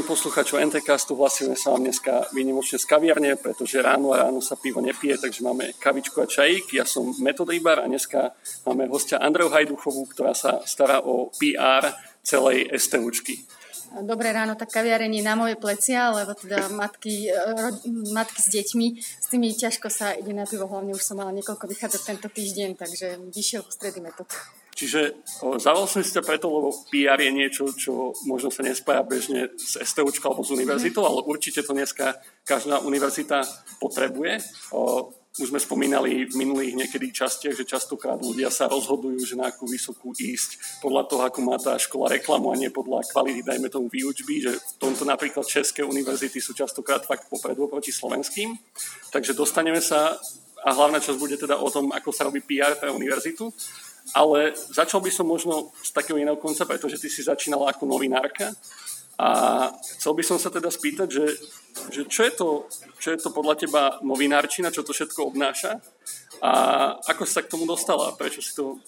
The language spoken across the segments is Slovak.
Zdravím posluchačov NTCastu, hlasíme sa vám dneska výnimočne z kaviarne, pretože ráno a ráno sa pivo nepije, takže máme kavičku a čajík. Ja som Metod Rybar a dneska máme hostia Andreu Hajduchovú, ktorá sa stará o PR celej STUčky. Dobré ráno, tak kaviareň je na moje plecia, lebo teda matky, ro, matky s deťmi, s tými ťažko sa ide na pivo, hlavne už som mala niekoľko vychádzať tento týždeň, takže vyšiel v stredy metod. Čiže zavolal som si to preto, lebo PR je niečo, čo možno sa nespája bežne s STUčkou alebo s univerzitou, ale určite to dneska každá univerzita potrebuje. Už sme spomínali v minulých niekedy častiach, že častokrát ľudia sa rozhodujú, že na akú vysokú ísť podľa toho, ako má tá škola reklamu a nie podľa kvality, dajme tomu výučby, že v tomto napríklad České univerzity sú častokrát fakt popredu proti slovenským. Takže dostaneme sa a hlavná časť bude teda o tom, ako sa robí PR pre univerzitu. Ale začal by som možno z takého iného konca, pretože ty si začínala ako novinárka. A chcel by som sa teda spýtať, že, že čo, je to, čo je to podľa teba novinárčina, čo to všetko obnáša? A ako si sa k tomu dostala, prečo si to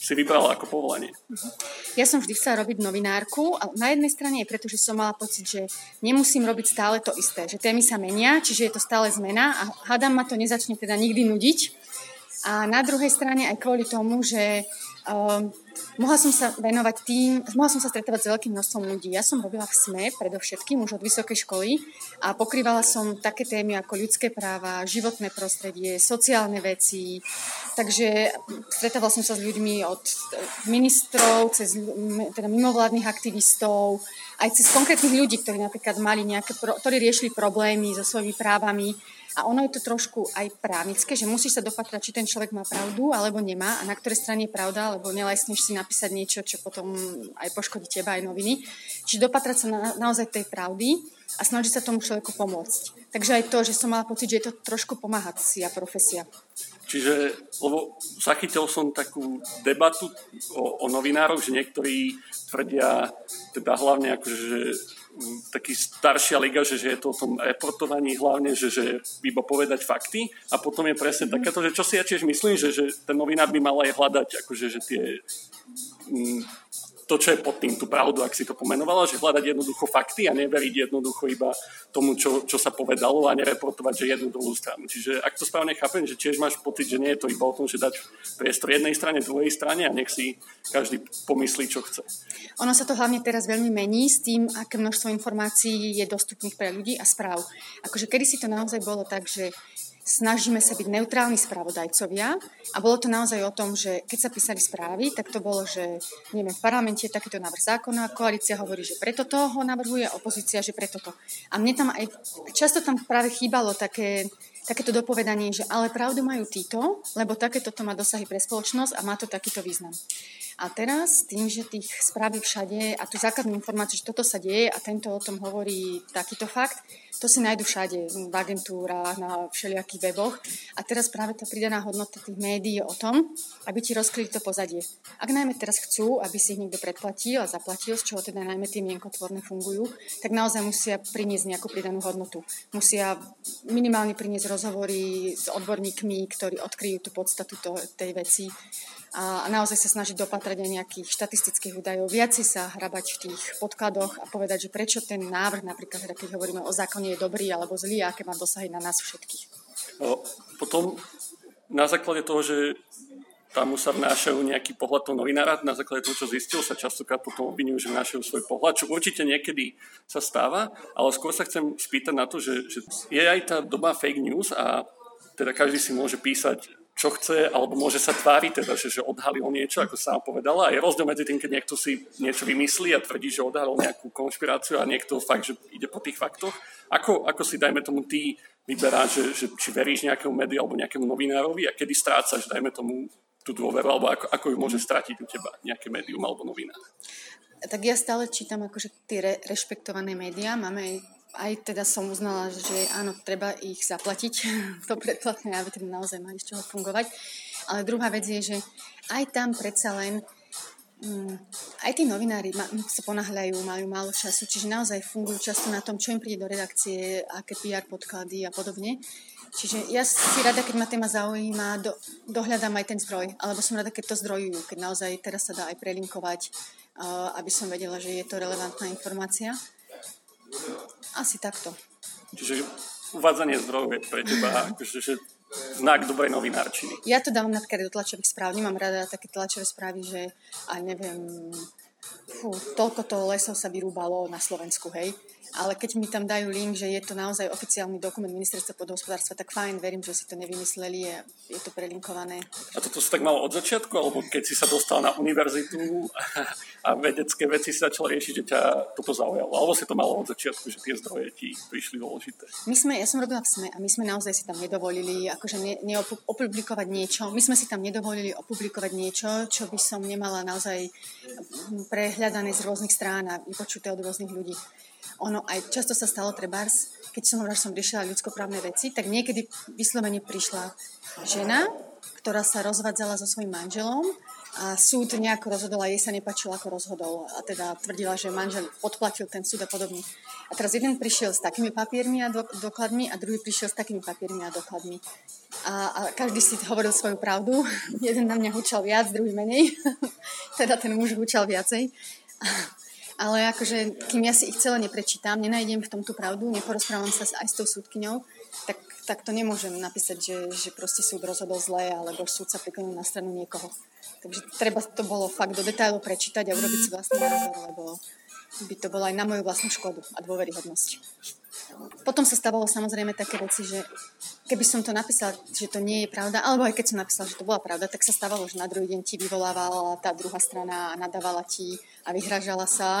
si vybrala ako povolanie? Ja som vždy chcela robiť novinárku a na jednej strane je preto, že som mala pocit, že nemusím robiť stále to isté, že témy sa menia, čiže je to stále zmena a hádam ma to nezačne teda nikdy nudiť a na druhej strane aj kvôli tomu, že uh, mohla som sa venovať tým, mohla som sa stretávať s veľkým množstvom ľudí. Ja som robila v SME predovšetkým už od vysokej školy a pokrývala som také témy ako ľudské práva, životné prostredie, sociálne veci. Takže stretávala som sa s ľuďmi od ministrov, cez teda mimovládnych aktivistov, aj cez konkrétnych ľudí, ktorí napríklad mali nejaké, ktorí riešili problémy so svojimi právami a ono je to trošku aj právnické, že musíš sa dopatrať, či ten človek má pravdu alebo nemá a na ktorej strane je pravda, lebo nelajsneš si napísať niečo, čo potom aj poškodí teba aj noviny. Čiže dopatrať sa na, naozaj tej pravdy a snažiť sa tomu človeku pomôcť. Takže aj to, že som mala pocit, že je to trošku pomáhacia profesia. Čiže, lebo zachytil som takú debatu o, o novinároch, že niektorí tvrdia, teda hlavne akože, že taký staršia liga, že, že je to o tom reportovaní hlavne, že, že iba povedať fakty a potom je presne mm. že čo si ja tiež myslím, že, že ten novinár by mal aj hľadať akože, že tie mm, to, čo je pod tým, tú pravdu, ak si to pomenovala, že hľadať jednoducho fakty a neveriť jednoducho iba tomu, čo, čo sa povedalo a nereportovať, že jednu druhú stranu. Čiže ak to správne chápem, že tiež máš pocit, že nie je to iba o tom, že dať priestor jednej strane, druhej strane a nech si každý pomyslí, čo chce. Ono sa to hlavne teraz veľmi mení s tým, aké množstvo informácií je dostupných pre ľudí a správ. Akože kedy si to naozaj bolo tak, že snažíme sa byť neutrálni spravodajcovia a bolo to naozaj o tom, že keď sa písali správy, tak to bolo, že neviem, v parlamente je takýto návrh zákona, koalícia hovorí, že preto to ho navrhuje, opozícia, že preto to. A mne tam aj, často tam práve chýbalo také, takéto dopovedanie, že ale pravdu majú títo, lebo takéto to má dosahy pre spoločnosť a má to takýto význam. A teraz tým, že tých správ všade a tu základnú informáciu, že toto sa deje a tento o tom hovorí takýto fakt, to si nájdu všade, v agentúrach, na všelijakých weboch. A teraz práve tá pridaná hodnota tých médií o tom, aby ti rozkryli to pozadie. Ak najmä teraz chcú, aby si ich niekto predplatil a zaplatil, z čoho teda najmä tie mienkotvorné fungujú, tak naozaj musia priniesť nejakú pridanú hodnotu. Musia minimálne priniesť rozhovory s odborníkmi, ktorí odkryjú tú podstatu to, tej veci a naozaj sa snažiť dopatrať aj nejakých štatistických údajov, viac si sa hrabať v tých podkladoch a povedať, že prečo ten návrh, napríklad teda keď hovoríme o zákone, je dobrý alebo zlý a aké má dosahy na nás všetkých. No, potom na základe toho, že tam sa vnášajú nejaký pohľad toho novinára, na základe toho, čo zistil, sa častokrát potom obvinujú, že vnášajú svoj pohľad, čo určite niekedy sa stáva, ale skôr sa chcem spýtať na to, že, že je aj tá doba fake news a teda každý si môže písať čo chce, alebo môže sa tváriť, teda, že, že odhalil niečo, ako sa povedala. A je rozdiel medzi tým, keď niekto si niečo vymyslí a tvrdí, že odhalil nejakú konšpiráciu a niekto fakt, že ide po tých faktoch. Ako, ako si, dajme tomu, ty vyberáš, že, že či veríš nejakému médiu alebo nejakému novinárovi a kedy strácaš, dajme tomu, tú dôveru, alebo ako, ako ju môže stratiť u teba nejaké médium alebo novinár? Tak ja stále čítam akože tie re, rešpektované médiá. Máme aj aj teda som uznala, že áno, treba ich zaplatiť, to predplatné, aby teda naozaj mali z čoho fungovať. Ale druhá vec je, že aj tam predsa len um, aj tí novinári sa ponáhľajú, majú málo času, čiže naozaj fungujú často na tom, čo im príde do redakcie, aké PR podklady a podobne. Čiže ja si rada, keď ma téma zaujíma, do, dohľadám aj ten zdroj, alebo som rada, keď to zdrojujú, keď naozaj teraz sa dá aj prelinkovať, uh, aby som vedela, že je to relevantná informácia. Asi takto. Čiže uvádzanie zdrojov je pre teba akože, že znak dobrej novinárčiny. Ja to dávam napríklad do tlačových správ. Nemám rada také tlačové správy, že a neviem, fú, toľko to lesov sa vyrúbalo na Slovensku, hej ale keď mi tam dajú link, že je to naozaj oficiálny dokument ministerstva podhospodárstva, tak fajn, verím, že si to nevymysleli a je to prelinkované. A toto si tak malo od začiatku, alebo keď si sa dostal na univerzitu a vedecké veci si začal riešiť, že ťa toto zaujalo? Alebo si to malo od začiatku, že tie zdroje ti prišli dôležité? My sme, ja som robila v SME a my sme naozaj si tam nedovolili akože ne, neopublikovať niečo. My sme si tam nedovolili opublikovať niečo, čo by som nemala naozaj prehľadané z rôznych strán a vypočuté od rôznych ľudí ono aj často sa stalo trebárs, keď som som riešila ľudskoprávne veci, tak niekedy vyslovene prišla žena, ktorá sa rozvádzala so svojím manželom a súd nejako rozhodol a jej sa nepačilo, ako rozhodol. A teda tvrdila, že manžel podplatil ten súd a podobne. A teraz jeden prišiel s takými papiermi a do, dokladmi a druhý prišiel s takými papiermi a dokladmi. A, a každý si hovoril svoju pravdu. jeden na mňa hučal viac, druhý menej. teda ten muž hučal viacej ale akože, kým ja si ich celé neprečítam, nenájdem v tom tú pravdu, neporozprávam sa aj s tou súdkyňou, tak, tak to nemôžem napísať, že, že proste súd rozhodol zle, alebo súd sa priklonil na stranu niekoho. Takže treba to bolo fakt do detailu prečítať a urobiť si vlastný názor, lebo by to bolo aj na moju vlastnú škodu a dôveryhodnosť. Potom sa stávalo samozrejme také veci, že keby som to napísala, že to nie je pravda, alebo aj keď som napísala, že to bola pravda, tak sa stávalo, že na druhý deň ti vyvolávala tá druhá strana a nadávala ti a vyhražala sa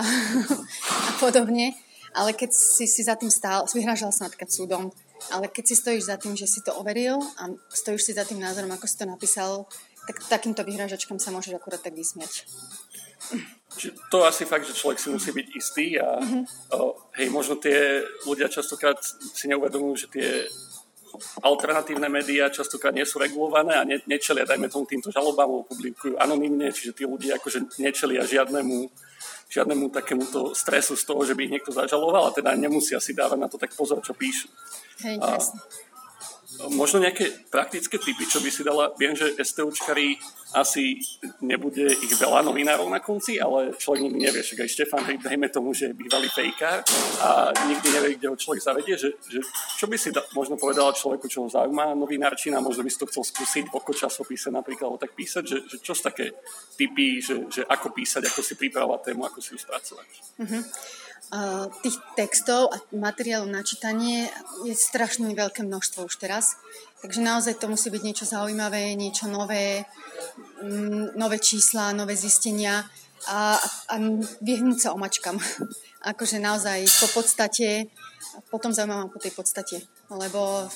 a podobne. Ale keď si, si za tým stál, vyhražala sa napríklad súdom, ale keď si stojíš za tým, že si to overil a stojíš si za tým názorom, ako si to napísal, tak takýmto vyhražačkám sa môžeš akurát tak vysmiať. To asi fakt, že človek si musí byť istý a mm-hmm. o, hej, možno tie ľudia častokrát si neuvedomujú, že tie alternatívne médiá častokrát nie sú regulované a ne, nečelia, dajme tomu týmto žalobám, publikujú anonymne, čiže tí ľudia akože nečelia žiadnemu, žiadnemu takémuto stresu z toho, že by ich niekto zažaloval a teda nemusia si dávať na to tak pozor, čo píšu. Hej, a, Možno nejaké praktické typy, čo by si dala. Viem, že STUčkari asi nebude ich veľa novinárov na konci, ale človek nikdy nevie, že aj Štefan Hryb, dajme tomu, že je bývalý fejkár a nikdy nevie, kde ho človek zavedie, že, že čo by si da, možno povedala človeku, čo ho zaujíma novinárčina, možno by si to chcel skúsiť oko časopise napríklad, tak písať, že, že čo sú také typy, že, že ako písať, ako si pripravovať tému, ako si ju spracovať. Mm-hmm tých textov a materiálov na čítanie je strašne veľké množstvo už teraz. Takže naozaj to musí byť niečo zaujímavé, niečo nové, mm, nové čísla, nové zistenia a, a vyhnúť sa omačkam. akože naozaj po podstate, potom zaujímavám po tej podstate, lebo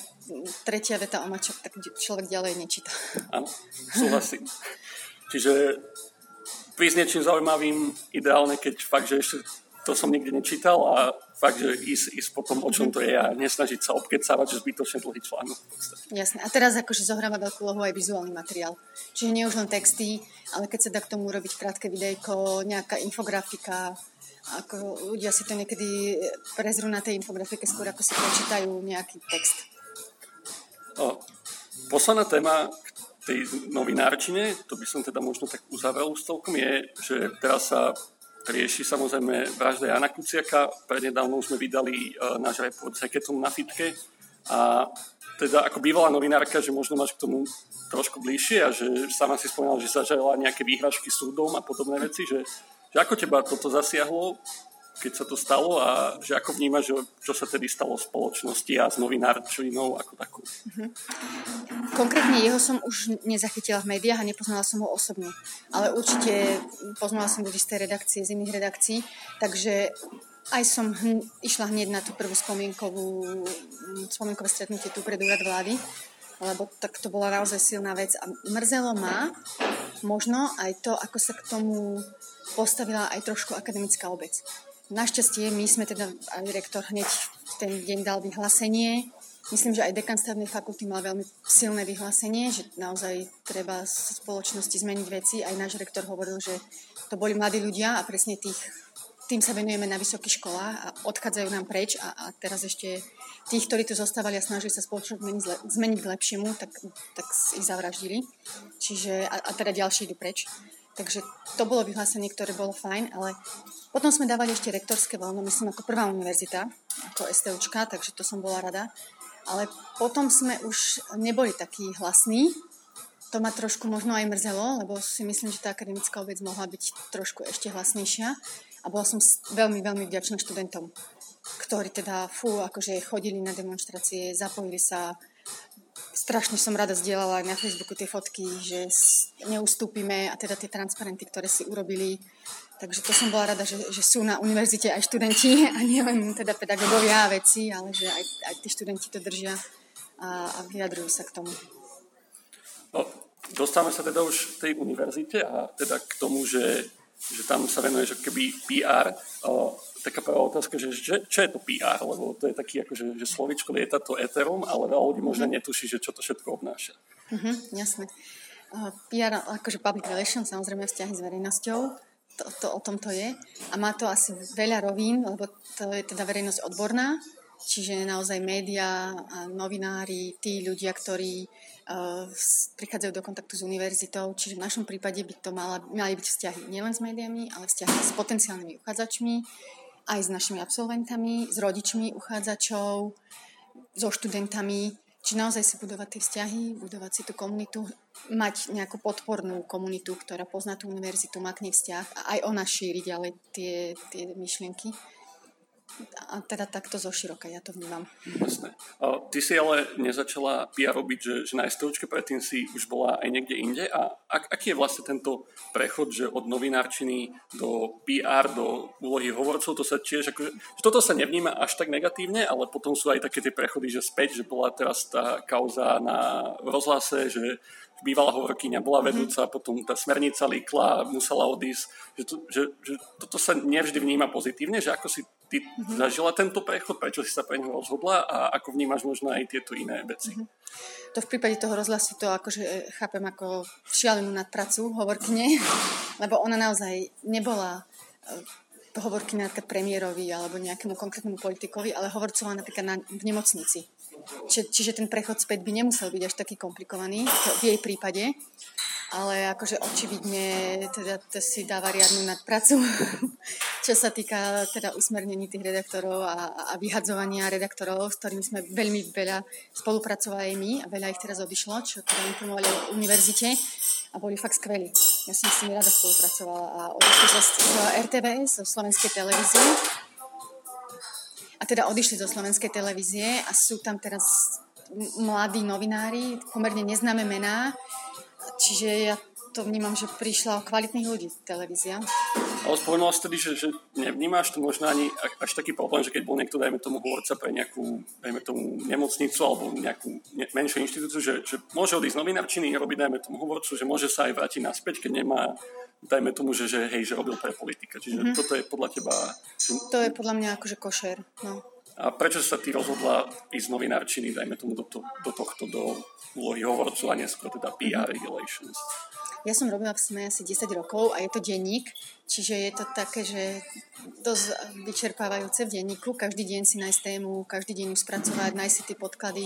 tretia veta omačok, tak človek ďalej nečíta. Áno, súhlasím. Čiže prísť niečím zaujímavým, ideálne, keď fakt, že ešte to som nikdy nečítal a fakt, že ísť, ísť potom, o čom to je a nesnažiť sa obkecávať, že zbytočne dlhý článok. Jasné. A teraz akože zohráva veľkú úlohu aj vizuálny materiál. Čiže nie už len texty, ale keď sa dá k tomu robiť krátke videjko, nejaká infografika, ako ľudia si to niekedy prezrú na tej infografike skôr, ako si prečítajú nejaký text. O, posledná téma k tej novinárčine, to by som teda možno tak uzavrel už celkom, je, že teraz sa rieši samozrejme vražda Jana Kuciaka. Prednedávno sme vydali uh, náš report s heketom na fitke a teda ako bývalá novinárka, že možno máš k tomu trošku bližšie a že sama si spomínala, že zažala nejaké výhražky súdom a podobné veci, že, že ako teba toto zasiahlo keď sa to stalo a že ako vnímaš, že čo sa tedy stalo v spoločnosti a s novinárčinou ako takú? Uh-huh. Konkrétne jeho som už nezachytila v médiách a nepoznala som ho osobne. Ale určite poznala som ho z isté redakcie, z iných redakcií, takže aj som hn- išla hneď na tú prvú spomienkovú, spomienkové stretnutie tu pred úrad vlády, lebo tak to bola naozaj silná vec a mrzelo ma možno aj to, ako sa k tomu postavila aj trošku akademická obec. Našťastie my sme teda, aj rektor hneď ten deň dal vyhlásenie. Myslím, že aj dekan stavnej fakulty mal veľmi silné vyhlásenie, že naozaj treba v spoločnosti zmeniť veci. Aj náš rektor hovoril, že to boli mladí ľudia a presne tých, tým sa venujeme na vysokých školách a odchádzajú nám preč a, a teraz ešte tých, ktorí tu zostávali a snažili sa spoločnosť zmeniť, zmeniť k lepšiemu, tak, tak ich zavraždili. Čiže, a, a teda ďalší idú preč. Takže to bolo vyhlásenie, ktoré bolo fajn, ale potom sme dávali ešte rektorské voľno, myslím ako prvá univerzita, ako STUčka, takže to som bola rada. Ale potom sme už neboli takí hlasní. To ma trošku možno aj mrzelo, lebo si myslím, že tá akademická obec mohla byť trošku ešte hlasnejšia. A bola som veľmi, veľmi vďačná študentom, ktorí teda, fú, akože chodili na demonstrácie, zapojili sa, strašne som rada zdieľala aj na Facebooku tie fotky, že neustúpime a teda tie transparenty, ktoré si urobili. Takže to som bola rada, že, že sú na univerzite aj študenti a nie len teda pedagógovia a veci, ale že aj, aj tí študenti to držia a, a vyjadrujú sa k tomu. No, dostávame sa teda už k tej univerzite a teda k tomu, že, že tam sa venuješ keby PR. O, taká prvá otázka, že, že čo je to PR, lebo to je taký akože, že slovičko lieta to eterom, ale veľa ľudí možno mhm. netuší, že čo to všetko obnáša. Uh-huh, jasné. Uh, PR, akože public relations, samozrejme vzťahy s verejnosťou, to, to, o tom to je. A má to asi veľa rovín, lebo to je teda verejnosť odborná, čiže naozaj médiá, novinári, tí ľudia, ktorí uh, prichádzajú do kontaktu s univerzitou, čiže v našom prípade by to mala, mali byť vzťahy nielen s médiami, ale vzťahy s potenciálnymi uchádzačmi, aj s našimi absolventami, s rodičmi uchádzačov, so študentami, či naozaj si budovať tie vzťahy, budovať si tú komunitu, mať nejakú podpornú komunitu, ktorá pozná tú univerzitu, má k nej vzťah a aj ona šíri ďalej tie, tie myšlienky a teda takto zo široka, ja to vnímam. Jasné. Ty si ale nezačala PR robiť, že, že na STOčke predtým si už bola aj niekde inde a ak, aký je vlastne tento prechod, že od novinárčiny do PR, do úlohy hovorcov, to sa tiež, akože, že toto sa nevníma až tak negatívne, ale potom sú aj také tie prechody, že späť, že bola teraz tá kauza na rozhlase, že bývalá hovorkyňa bola mhm. vedúca, potom tá smernica líkla, musela odísť, že, to, že, že toto sa nevždy vníma pozitívne, že ako si ty mm-hmm. zažila tento prechod, prečo si sa pre neho rozhodla a ako vnímaš možno aj tieto iné veci? Mm-hmm. To v prípade toho rozhlasu to akože e, chápem ako šialenú nadpracu hovorkyne, lebo ona naozaj nebola e, hovorkyňa premiérovi alebo nejakému konkrétnemu politikovi, ale hovorcovala napríklad na, v nemocnici. Či, čiže ten prechod späť by nemusel byť až taký komplikovaný v jej prípade ale akože očividne teda to si dáva riadnu nadpracu, čo sa týka teda usmernení tých redaktorov a, a vyhadzovania redaktorov, s ktorými sme veľmi veľa spolupracovali my a veľa ich teraz odišlo, čo teda informovali o univerzite a boli fakt skvelí. Ja som s nimi rada spolupracovala a odišli zo RTVS, slovenskej televízie a teda odišli zo slovenskej televízie a sú tam teraz mladí novinári, pomerne neznáme mená, Čiže ja to vnímam, že prišla o kvalitných ľudí televízia. Ale spomenula si tedy, že, že nevnímáš to možno ani až taký problém, že keď bol niekto, dajme tomu, hovorca pre nejakú, dajme tomu, nemocnicu alebo nejakú ne, menšiu inštitúciu, že, že môže odísť novinárčiny, robiť, dajme tomu, hovorcu, že môže sa aj vrátiť naspäť, keď nemá, dajme tomu, že, že hej, že robil pre politika. Čiže mm-hmm. toto je podľa teba... To je podľa mňa akože košer, no. A prečo sa ty rozhodla ísť novinárčiny, dajme tomu, do, to, do tohto, do úlohy hovorcu a neskôr teda PR regulations? Ja som robila v SME asi 10 rokov a je to denník, čiže je to také, že dosť vyčerpávajúce v denníku. Každý deň si nájsť tému, každý deň ju spracovať, nájsť si tie podklady.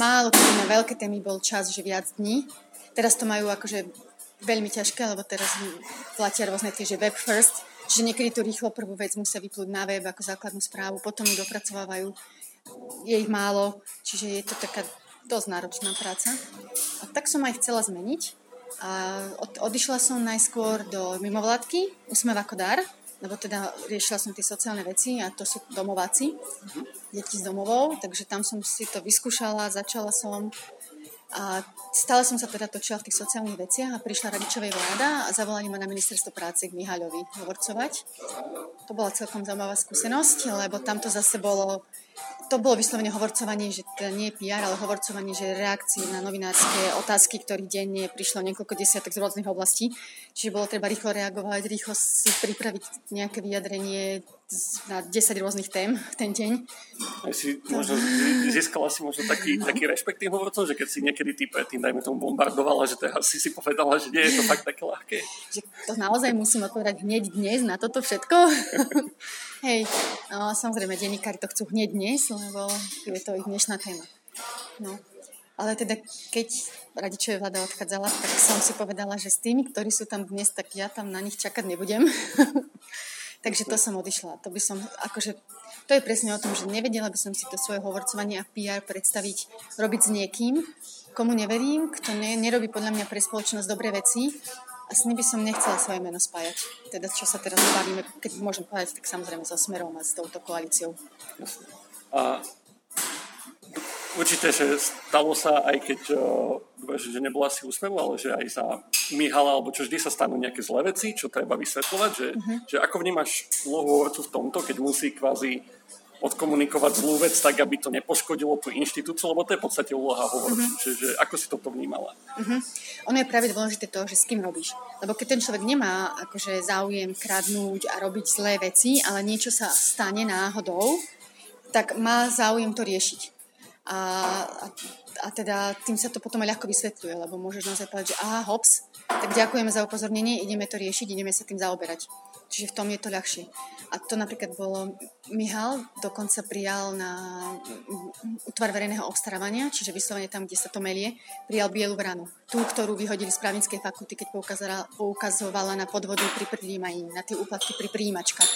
Málo kedy na veľké témy bol čas, že viac dní. Teraz to majú akože veľmi ťažké, lebo teraz platia rôzne tie, že web first, Čiže niekedy tú rýchlo prvú vec musia vyplúť na web ako základnú správu, potom ju dopracovávajú. Je ich málo, čiže je to taká dosť náročná práca. A tak som aj chcela zmeniť. A od, odišla som najskôr do mimovládky, Usmev ako dar, lebo teda riešila som tie sociálne veci a to sú domováci, deti z domovou, takže tam som si to vyskúšala, začala som a stále som sa teda točila v tých sociálnych veciach a prišla radičovej vláda a zavolali ma na ministerstvo práce k Mihaľovi hovorcovať. To bola celkom zaujímavá skúsenosť, lebo tam to zase bolo to bolo vyslovene hovorcovanie, že teda nie je PR, ale hovorcovanie, že reakcie na novinárske otázky, ktorý denne prišlo niekoľko desiatok z rôznych oblastí. Čiže bolo treba rýchlo reagovať, rýchlo si pripraviť nejaké vyjadrenie na 10 rôznych tém v ten deň. Si možno, získala si možno taký, taký rešpekt tým hovorcom, že keď si niekedy ty predtým, dajme tomu, bombardovala, že teraz si si povedala, že nie je to fakt také ľahké. Že to naozaj musím odpovedať hneď dnes na toto všetko. Hej, no samozrejme, denníkári to chcú hneď dnes, lebo je to ich dnešná téma. No. Ale teda, keď radičová vláda odchádzala, tak som si povedala, že s tými, ktorí sú tam dnes, tak ja tam na nich čakať nebudem. Takže to som odišla. To by som, akože, to je presne o tom, že nevedela by som si to svoje hovorcovanie a PR predstaviť, robiť s niekým, komu neverím, kto ne, nerobí podľa mňa pre spoločnosť dobré veci a s ním by som nechcela svoje meno spájať. Teda čo sa teraz bavíme, keď môžem povedať, tak samozrejme so Smerom a s touto koalíciou. A určite, že stalo sa, aj keď uh, že nebola si úsmevu, ale že aj za Mihala, alebo čo vždy sa stanú nejaké zlé veci, čo treba vysvetľovať, že, uh-huh. že ako vnímaš úlohu hovorcu v tomto, keď musí kvázi odkomunikovať zlú vec tak, aby to nepoškodilo tú inštitúciu, lebo to je v podstate úloha hovorcu. Uh-huh. Čiže ako si toto vnímala? Uh-huh. Ono je práve dôležité to, že s kým robíš. Lebo keď ten človek nemá akože záujem kradnúť a robiť zlé veci, ale niečo sa stane náhodou, tak má záujem to riešiť. A, a, a teda tým sa to potom aj ľahko vysvetľuje, lebo môžeš naozaj povedať, že aha, hops, tak ďakujeme za upozornenie, ideme to riešiť, ideme sa tým zaoberať. Čiže v tom je to ľahšie. A to napríklad bolo, Mihal dokonca prijal na útvar verejného obstarávania, čiže vyslovene tam, kde sa to melie, prijal bielu vranu. Tú, ktorú vyhodili z právnickej fakulty, keď poukazovala na podvody pri príjmaní, na tie úplatky pri príjimačkách.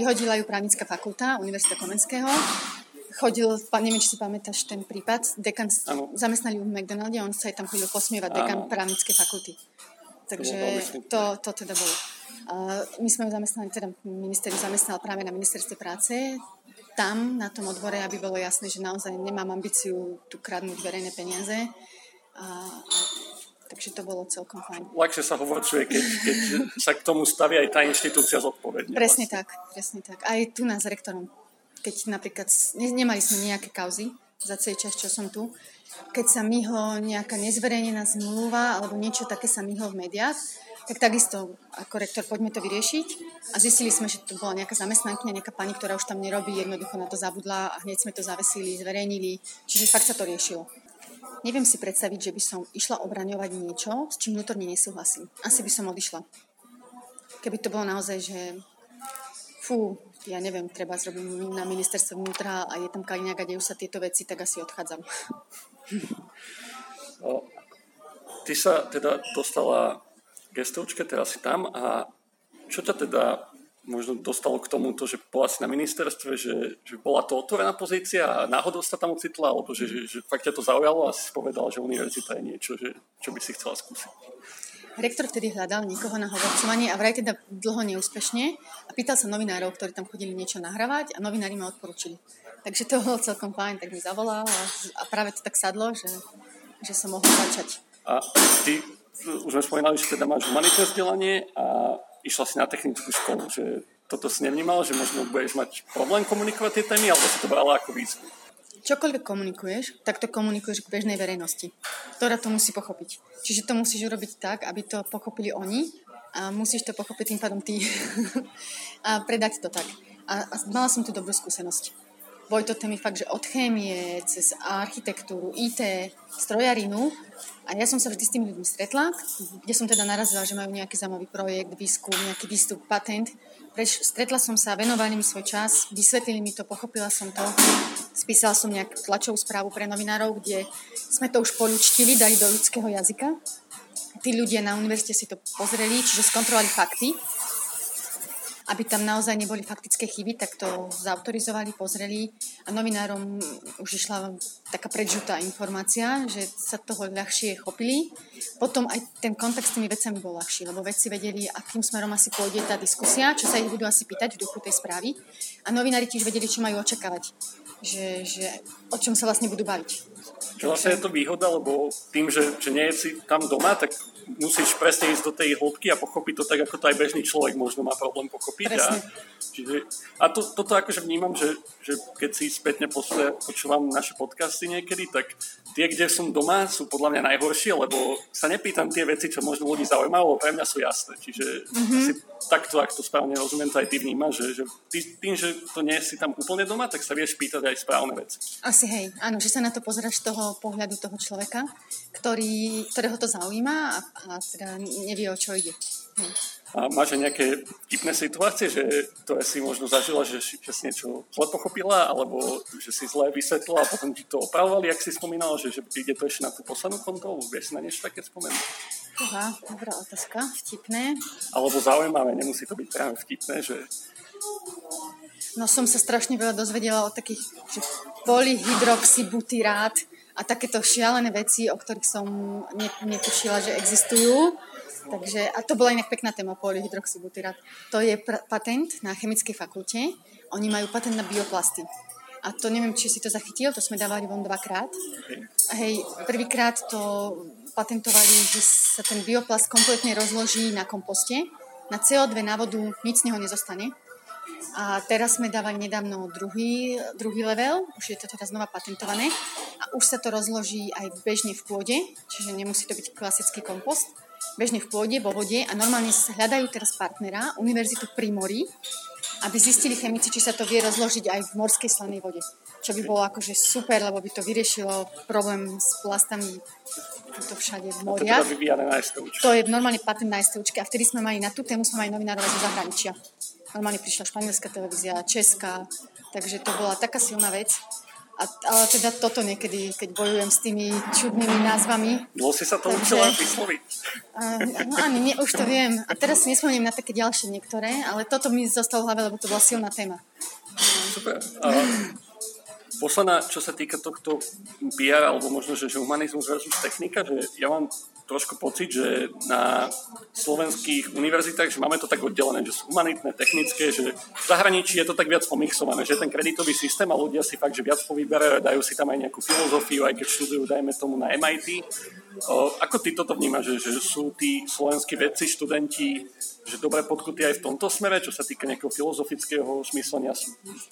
Vyhodila ju právnická fakulta Univerzita Komenského chodil, neviem, či si pamätáš ten prípad, dekan, ano. zamestnali ju v McDonalde a on sa aj tam chodil posmievať, dekan právnickej fakulty. Takže to, to teda bolo. My sme ju zamestnali, teda minister ju zamestnal práve na ministerstve práce, tam, na tom odbore, aby bolo jasné, že naozaj nemám ambíciu tu kradnúť verejné peniaze. A, a, takže to bolo celkom fajn. Ľahšie sa hovorčuje, keď, keď sa k tomu stavia aj tá inštitúcia zodpovedne. Presne vlastne. tak, presne tak. Aj tu nás s rektorom. Keď napríklad, ne, nemali sme nejaké kauzy za celý čas, čo som tu, keď sa myhlo nejaká nezverejnená zmluva alebo niečo také sa myhlo v médiách, tak takisto ako rektor poďme to vyriešiť a zistili sme, že to bola nejaká zamestnankyňa, nejaká pani, ktorá už tam nerobí, jednoducho na to zabudla a hneď sme to zavesili, zverejnili, čiže fakt sa to riešilo. Neviem si predstaviť, že by som išla obraňovať niečo, s čím vnútorne nesúhlasím. Asi by som odišla. Keby to bolo naozaj, že fú, ja neviem, treba zrobiť na ministerstve vnútra a je tam Kaliňák a dejú sa tieto veci, tak asi odchádzam. O, ty sa teda dostala gestovčke, teraz si tam a čo ťa teda možno dostalo k tomuto, že bola si na ministerstve, že, že bola to otvorená pozícia a náhodou sa tam ocitla, alebo že, že, že fakt ťa to zaujalo a si povedal, že univerzita je niečo, že, čo by si chcela skúsiť. Rektor vtedy hľadal niekoho na hovorcovanie a vraj teda dlho neúspešne a pýtal sa novinárov, ktorí tam chodili niečo nahrávať a novinári ma odporúčili. Takže to bolo celkom fajn, tak mi zavolal a, a práve to tak sadlo, že, že som mohla začať. A ty už sme spomínali, že teda máš humanitné vzdelanie a išla si na technickú školu, že toto si nevnímal, že možno budeš mať problém komunikovať tie témy, alebo si to brala ako výzvu? Čokoľvek komunikuješ, tak to komunikuješ k bežnej verejnosti, ktorá to musí pochopiť. Čiže to musíš urobiť tak, aby to pochopili oni a musíš to pochopiť tým pádom ty a predať to tak. A, a mala som tu dobrú skúsenosť. Boli to témy fakt, že od chémie, cez architektúru, IT, strojarinu a ja som sa vždy s tými ľuďmi stretla, kde som teda narazila, že majú nejaký zaujímavý projekt, výskum, nejaký výstup, patent. Preč, stretla som sa, venovali mi svoj čas, vysvetlili mi to, pochopila som to. Spísala som nejakú tlačovú správu pre novinárov, kde sme to už polučtili, dali do ľudského jazyka. Tí ľudia na univerzite si to pozreli, čiže skontrolovali fakty aby tam naozaj neboli faktické chyby, tak to zautorizovali, pozreli a novinárom už išla taká predžutá informácia, že sa toho ľahšie chopili. Potom aj ten kontakt s tými vecami bol ľahší, lebo vedci vedeli, akým smerom asi pôjde tá diskusia, čo sa ich budú asi pýtať v duchu tej správy. A novinári tiež vedeli, čo majú očakávať, že, že o čom sa vlastne budú baviť. Čo vlastne je to výhoda, lebo tým, že, že nie si tam doma, tak musíš presne ísť do tej hĺbky a pochopiť to tak, ako to aj bežný človek možno má problém pochopiť. A, čiže, a to, toto akože vnímam, že, že keď si spätne počúvam naše podcasty niekedy, tak tie, kde som doma, sú podľa mňa najhoršie, lebo sa nepýtam tie veci, čo možno ľudí zaujímajú, lebo pre mňa sú jasné. Čiže mm-hmm. asi takto, ak to správne rozumiem, to aj ty vnímaš, že, že ty, tým, že to nie si tam úplne doma, tak sa vieš pýtať aj správne veci. Asi hej, áno, že sa na to pozeráš z toho pohľadu toho človeka, ktorý, ktorého to zaujíma a, a teda nevie, o čo ide. A máš nejaké vtipné situácie, že to si možno zažila, že, že si niečo zle pochopila, alebo že si zle vysvetlila a potom ti to opravovali, ak si spomínala, že, že ide to ešte na tú poslednú kontrolu? Vieš si na niečo také spomenúť? Uha, dobrá otázka, vtipné. Alebo zaujímavé, nemusí to byť práve vtipné, že... No som sa strašne veľa dozvedela o takých, polyhydroxybutyrát a takéto šialené veci, o ktorých som netušila, že existujú. Takže, a to bola inak pekná téma, polyhydroxybutyrát. To je pr- patent na chemickej fakulte. Oni majú patent na bioplasty. A to neviem, či si to zachytil, to sme dávali von dvakrát. Hej, prvýkrát to patentovali, že sa ten bioplast kompletne rozloží na komposte. Na CO2 na vodu nič z neho nezostane. A teraz sme dávali nedávno druhý, druhý level, už je to teraz znova patentované a už sa to rozloží aj bežne v pôde, čiže nemusí to byť klasický kompost bežne v pôde, vo vode a normálne hľadajú teraz partnera, univerzitu pri mori, aby zistili chemici, či sa to vie rozložiť aj v morskej slanej vode. Čo by bolo akože super, lebo by to vyriešilo problém s plastami to všade v moriach. To, to je normálne patent na STUčke a vtedy sme mali na tú tému sme mali novinárov zo zahraničia. Normálne prišla španielská televízia, česká, takže to bola taká silná vec. A, ale teda toto niekedy, keď bojujem s tými čudnými názvami. Dlho si sa to takže, učila vysloviť. no ani, nie, už to viem. A teraz si nespomeniem na také ďalšie niektoré, ale toto mi zostalo v hlave, lebo to bola silná téma. Super. A posledná, čo sa týka tohto PR, alebo možno, že, že humanizmus versus technika, že ja mám trošku pocit, že na slovenských univerzitách, že máme to tak oddelené, že sú humanitné, technické, že v zahraničí je to tak viac pomixované, že ten kreditový systém a ľudia si fakt, že viac povyberajú, dajú si tam aj nejakú filozofiu, aj keď študujú, dajme tomu na MIT. O, ako ty toto vnímaš, že, že sú tí slovenskí vedci, študenti, že dobre podkutí aj v tomto smere, čo sa týka nejakého filozofického smyslenia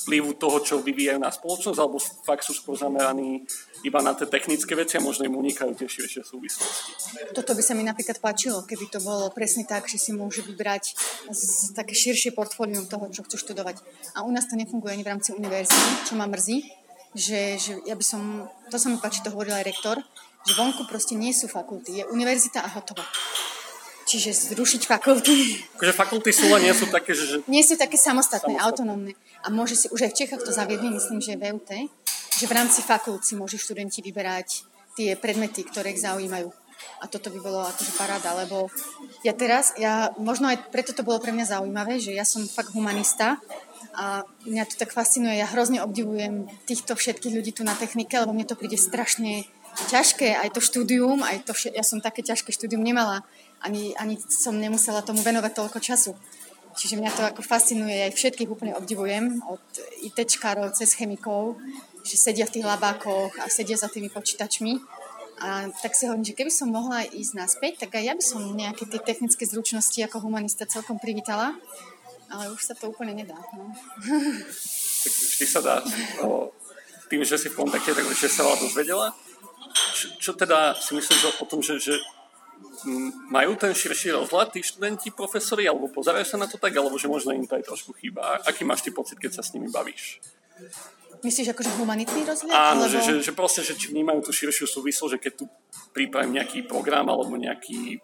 vplyvu toho, čo vyvíjajú na spoločnosť, alebo fakt sú skôr zameraní iba na tie technické veci a možno im unikajú tie širšie súvislosti. Toto by sa mi napríklad páčilo, keby to bolo presne tak, že si môže vybrať z také širšie portfólium toho, čo chcú študovať. A u nás to nefunguje ani v rámci univerzity, čo ma mrzí, že, že ja by som, to sa mi páči, to hovoril aj rektor, že vonku proste nie sú fakulty, je univerzita a hotovo. Čiže zrušiť fakulty. Akože fakulty sú nie sú také, že... Nie sú také samostatné, samostatné. autonómne. A môže si, už aj v Čechách to zaviedli, myslím, že v EUT, že v rámci fakult si môžu študenti vyberať tie predmety, ktoré ich zaujímajú. A toto by bolo akože paráda, lebo ja teraz, ja, možno aj preto to bolo pre mňa zaujímavé, že ja som fakt humanista a mňa to tak fascinuje, ja hrozne obdivujem týchto všetkých ľudí tu na technike, lebo mne to príde strašne ťažké, aj to štúdium, aj to, ja som také ťažké štúdium nemala, ani, ani som nemusela tomu venovať toľko času. Čiže mňa to ako fascinuje, aj všetkých úplne obdivujem, od ITčkárov cez chemikov, že sedia v tých labákoch a sedia za tými počítačmi. A tak si hovorím, že keby som mohla ísť naspäť, tak aj ja by som nejaké tie technické zručnosti ako humanista celkom privítala, ale už sa to úplne nedá. No. Tak vždy sa dá. O, tým, že si v kontakte, tak že sa veľa dozvedela. Čo, čo teda si myslíš o tom, že, že majú ten širší rozhľad tí študenti, profesori, alebo pozerajú sa na to tak, alebo že možno im to aj trošku chýba. Aký máš ty pocit, keď sa s nimi bavíš? Myslíš akože humanitný rozhľad? Áno, alebo... že, že, že proste, že či vnímajú tú širšiu súvislosť, že keď tu pripravím nejaký program alebo nejaký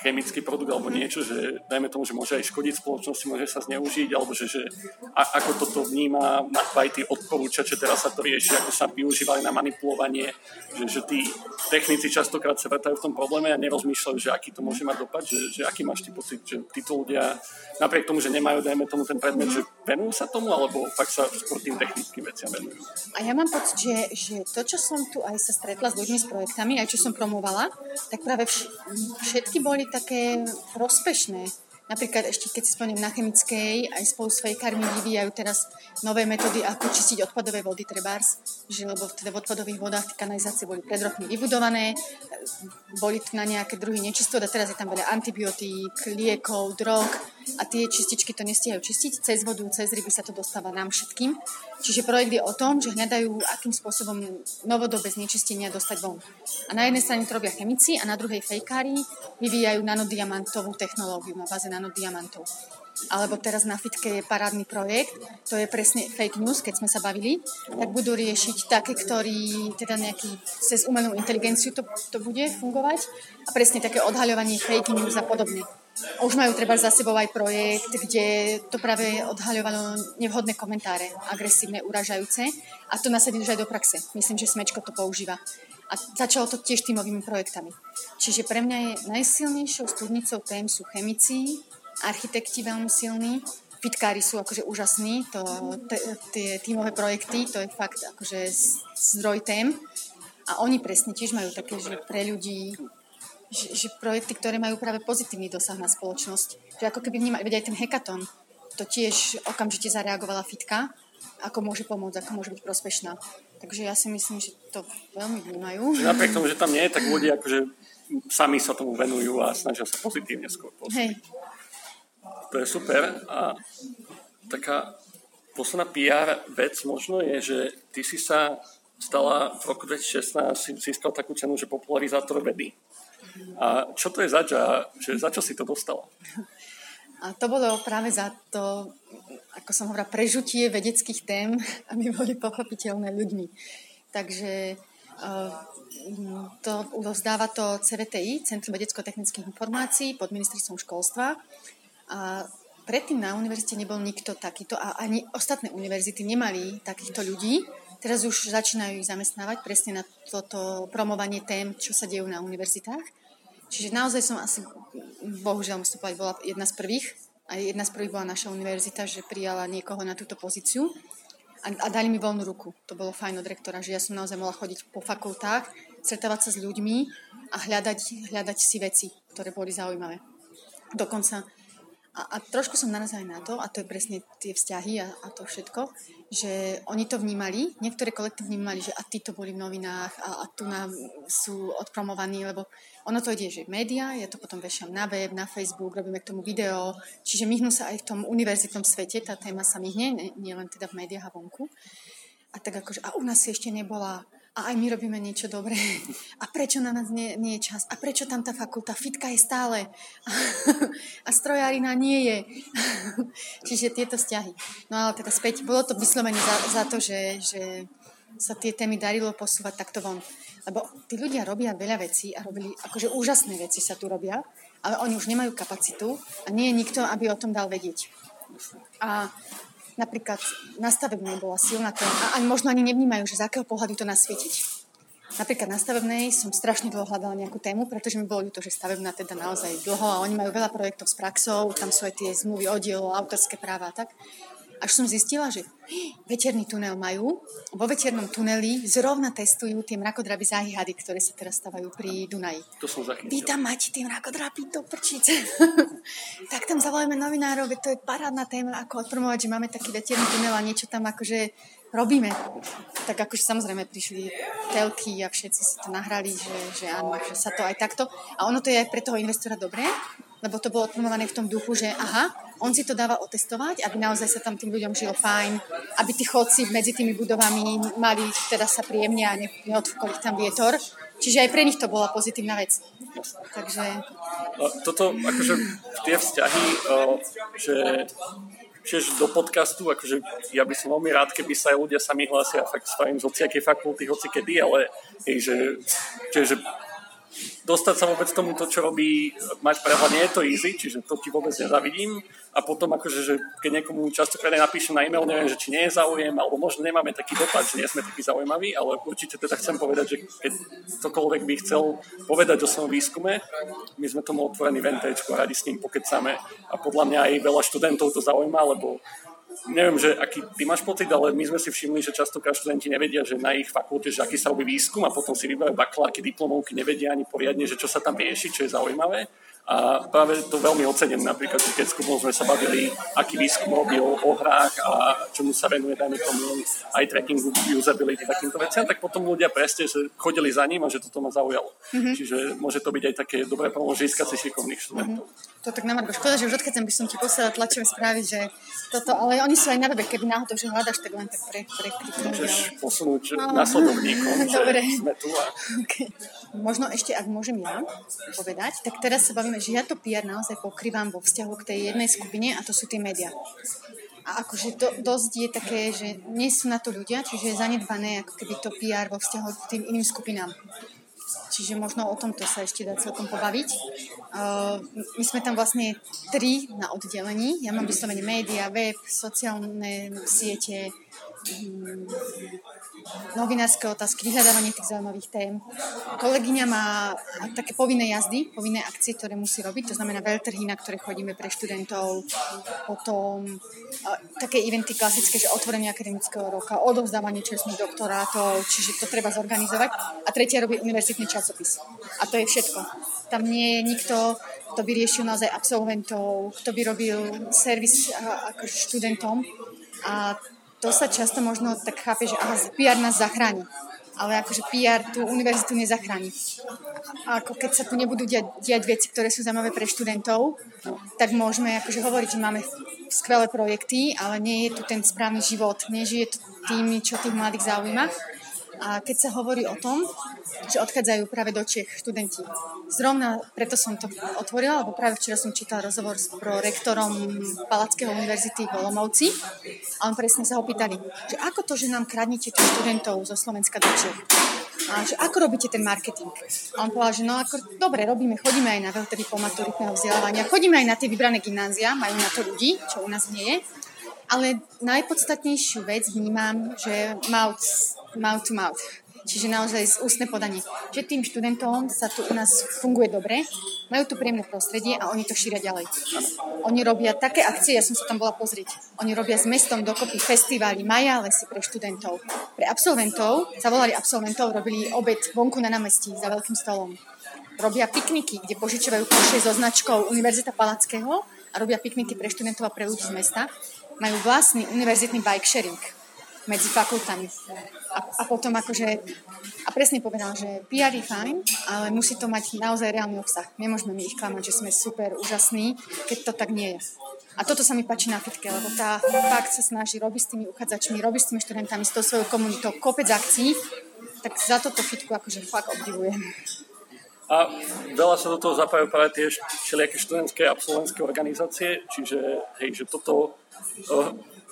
chemický produkt alebo niečo, že dajme tomu, že môže aj škodiť spoločnosti, môže sa zneužiť, alebo že, že a, ako toto vníma aj tí odporúčače, teraz sa to rieši, ako sa využívali na manipulovanie, že, že tí technici častokrát sa vrtajú v tom probléme a nerozmýšľajú, že aký to môže mať dopad, že, že aký máš ty pocit, že títo ľudia napriek tomu, že nemajú, dajme tomu ten predmet, že venujú sa tomu, alebo fakt sa skôr tým technickým veciam venujú. A ja mám pocit, že, že to, čo som tu aj sa stretla s ľuďmi s projektami, aj čo som promovala, tak práve všetky všetky boli také prospešné. Napríklad ešte keď si spomeniem na chemickej, aj spolu s fejkármi vyvíjajú teraz nové metódy, ako čistiť odpadové vody trebárs, že lebo teda v odpadových vodách tie kanalizácie boli pred rokmi vybudované, boli na nejaké druhy nečistot a teraz je tam veľa antibiotík, liekov, drog a tie čističky to nestíhajú čistiť. Cez vodu, cez ryby sa to dostáva nám všetkým. Čiže projekt je o tom, že hľadajú, akým spôsobom novodobé znečistenia dostať von. A na jednej strane to robia chemici a na druhej fejkári vyvíjajú nanodiamantovú technológiu na báze nanodiamantov. Alebo teraz na Fitke je parádny projekt, to je presne fake news, keď sme sa bavili, tak budú riešiť také, ktorí teda nejaký, cez umelú inteligenciu to, to bude fungovať a presne také odhaľovanie fake news a podobne. Už majú treba za sebou aj projekt, kde to práve odhaľovalo nevhodné komentáre, agresívne, uražajúce a to nasadili už aj do praxe. Myslím, že Smečko to používa. A začalo to tiež týmovými projektami. Čiže pre mňa je najsilnejšou studnicou tém sú chemici, architekti veľmi silní, fitkári sú akože úžasní, to, tie tímové projekty, to je fakt akože zdroj tém. A oni presne tiež majú také, že pre ľudí že, že projekty, ktoré majú práve pozitívny dosah na spoločnosť. Že ako keby vnímali, veď aj ten hekaton, to tiež okamžite zareagovala fitka, ako môže pomôcť, ako môže byť prospešná. Takže ja si myslím, že to veľmi vnímajú. Napriek tomu, že tam nie je, tak ľudia akože sami sa tomu venujú a snažia sa pozitívne skôr Hej. To je super. A taká posledná PR vec možno je, že ty si sa stala v roku 2016, si získal takú cenu, že popularizátor vedy. A čo to je zač a že za čo si to dostala? A to bolo práve za to, ako som hovorila, prežutie vedeckých tém, aby boli pochopiteľné ľuďmi. Takže eh, to uzdáva to CVTI, Centrum vedecko-technických informácií pod ministerstvom školstva. A predtým na univerzite nebol nikto takýto a ani ostatné univerzity nemali takýchto ľudí. Teraz už začínajú ich zamestnávať presne na toto promovanie tém, čo sa dejú na univerzitách. Čiže naozaj som asi, bohužiaľ musím povedať, bola jedna z prvých. A jedna z prvých bola naša univerzita, že prijala niekoho na túto pozíciu a, a dali mi voľnú ruku. To bolo fajn od rektora, že ja som naozaj mohla chodiť po fakultách, stretávať sa s ľuďmi a hľadať, hľadať si veci, ktoré boli zaujímavé. Dokonca a, a trošku som narazila aj na to, a to je presne tie vzťahy a, a to všetko, že oni to vnímali, niektoré kolektívy vnímali, že a títo boli v novinách a, a tu nám sú odpromovaní, lebo ono to ide, že média, ja to potom vešiam na web, na Facebook, robíme k tomu video, čiže myhnú sa aj v tom univerzitnom svete, tá téma sa myhne, nie len teda v médiách a vonku. A tak akože, a u nás ešte nebola a aj my robíme niečo dobré. A prečo na nás nie, nie je čas? A prečo tam tá fakulta? Fitka je stále. A strojárina nie je. Čiže tieto vzťahy. No ale teda späť, bolo to vyslovene za, za to, že, že sa tie témy darilo posúvať takto von. Lebo tí ľudia robia veľa vecí a robili, akože úžasné veci sa tu robia, ale oni už nemajú kapacitu a nie je nikto, aby o tom dal vedieť. A napríklad na stavebnej bola silná téma a ani možno ani nevnímajú, že z akého pohľadu to nasvietiť. Napríklad na stavebnej som strašne dlho hľadala nejakú tému, pretože mi bolo ľúto, že stavebná teda naozaj dlho a oni majú veľa projektov s praxou, tam sú aj tie zmluvy o dielo, autorské práva a tak. Až som zistila, že veterný tunel majú. Vo veternom tuneli zrovna testujú tie mrakodrapy záhyhady, ktoré sa teraz stavajú pri Dunaji. To som zachytil. Vy tam máte tie mrakodrapy do prčice. tak tam zavolajme novinárov, to je parádna téma, ako odpromovať, že máme taký veterný tunel a niečo tam akože robíme. Tak akože samozrejme prišli telky a všetci si to nahrali, že, že áno, že sa to aj takto. A ono to je aj pre toho investora dobré, lebo to bolo odpromované v tom duchu, že aha, on si to dáva otestovať, aby naozaj sa tam tým ľuďom žilo fajn, aby tí chodci medzi tými budovami mali teda sa príjemne a ne, neodfúkol ich tam vietor. Čiže aj pre nich to bola pozitívna vec. Takže... Toto, akože tie vzťahy, že tiež do podcastu, akože ja by som veľmi rád, keby sa ľudia sami hlásia fakt stavím z hociakej fakulty, hoci kedy, ale hej, že, že dostať sa vôbec tomu, to, čo robí, mať prehľad, nie je to easy, čiže to ti vôbec nezavidím. A potom akože, že keď niekomu častokrát napíšem na e-mail, neviem, že či nie je záujem, alebo možno nemáme taký dopad, že nie sme takí zaujímaví, ale určite teda chcem povedať, že keď ktokoľvek by chcel povedať o svojom výskume, my sme tomu otvorení v NTčku a radi s ním pokecáme. A podľa mňa aj veľa študentov to zaujíma, lebo neviem, že aký ty máš pocit, ale my sme si všimli, že častokrát študenti nevedia, že na ich fakulte, že aký sa robí výskum a potom si vybajú bakalárky, diplomovky, nevedia ani poriadne, že čo sa tam rieši, čo je zaujímavé. A práve to veľmi ocením. Napríklad keď skúpom sme sa bavili, aký výskum robil o hrách a čomu sa venuje, dajme tomu, aj trackingu, usability, takýmto veciam, tak potom ľudia presne že chodili za ním a že toto ma zaujalo. Mm-hmm. Čiže môže to byť aj také dobré pomôže si šikovných študentov. Mm-hmm. To tak na Margo. Škoda, že už odchádzam, by som ti posielala tlačové správy, že toto, ale oni sú aj na webe, keby náhodou, že hľadaš, tak len tak pre, pre Môžeš posunúť no. následovníkom, že Dobre. sme tu a... Okay. Možno ešte, ak môžem ja povedať, tak teraz sa bavíme že ja to PR naozaj pokrývam vo vzťahu k tej jednej skupine a to sú tie médiá. A akože to dosť je také, že nie sú na to ľudia, čiže je zanedbané ako keby to PR vo vzťahu k tým iným skupinám. Čiže možno o tomto sa ešte dá celkom pobaviť. Uh, my sme tam vlastne tri na oddelení. Ja mám vyslovene média, web, sociálne siete, novinárske otázky, vyhľadávanie tých zaujímavých tém. Kolegyňa má také povinné jazdy, povinné akcie, ktoré musí robiť, to znamená veľtrhy, na ktoré chodíme pre študentov, potom také eventy klasické, že otvorenie akademického roka, odovzdávanie čestných doktorátov, čiže to treba zorganizovať. A tretia robí univerzitný časopis. A to je všetko. Tam nie je nikto, kto by riešil naozaj absolventov, kto by robil servis ako študentom. A to sa často možno tak chápe, že aha, PR nás zachráni. Ale akože PR tú univerzitu nezachráni. A ako keď sa tu nebudú diať, diať veci, ktoré sú zaujímavé pre študentov, tak môžeme akože hovoriť, že máme skvelé projekty, ale nie je tu ten správny život, nežije to tými, čo tých mladých zaujíma. A keď sa hovorí o tom, že odchádzajú práve do Čech študenti. Zrovna preto som to otvorila, lebo práve včera som čítala rozhovor s rektorom Palackého univerzity v Olomouci a on presne sa ho pýtali, že ako to, že nám kradnete tých študentov zo Slovenska do Čech? A že ako robíte ten marketing? A on povedal, že no ako, dobre, robíme, chodíme aj na veľtedy po maturitného vzdelávania, chodíme aj na tie vybrané gymnázia, majú na to ľudí, čo u nás nie je. Ale najpodstatnejšiu vec vnímam, že mouth, mouth to mouth. Čiže naozaj ústne podanie. Že tým študentom sa tu u nás funguje dobre, majú tu príjemné prostredie a oni to šíria ďalej. Oni robia také akcie, ja som sa tam bola pozrieť. Oni robia s mestom dokopy festivály, maja lesy pre študentov. Pre absolventov, zavolali absolventov, robili obed vonku na námestí za veľkým stolom. Robia pikniky, kde požičovajú koše so značkou Univerzita Palackého a robia pikniky pre študentov a pre ľudí z mesta. Majú vlastný univerzitný bike sharing medzi fakultami. A, a potom akože, a presne povedal, že PR je fajn, ale musí to mať naozaj reálny obsah. Nemôžeme mi ich klamať, že sme super úžasní, keď to tak nie je. A toto sa mi páči na fitke, lebo tá fakt sa snaží robiť s tými uchádzačmi, robiť s tými študentami, s tou svojou komunitou kopec akcií, tak za toto fitku akože fakt obdivujem. A veľa sa do toho zapájajú práve tie všelijaké študentské a absolventské organizácie, čiže hej, že toto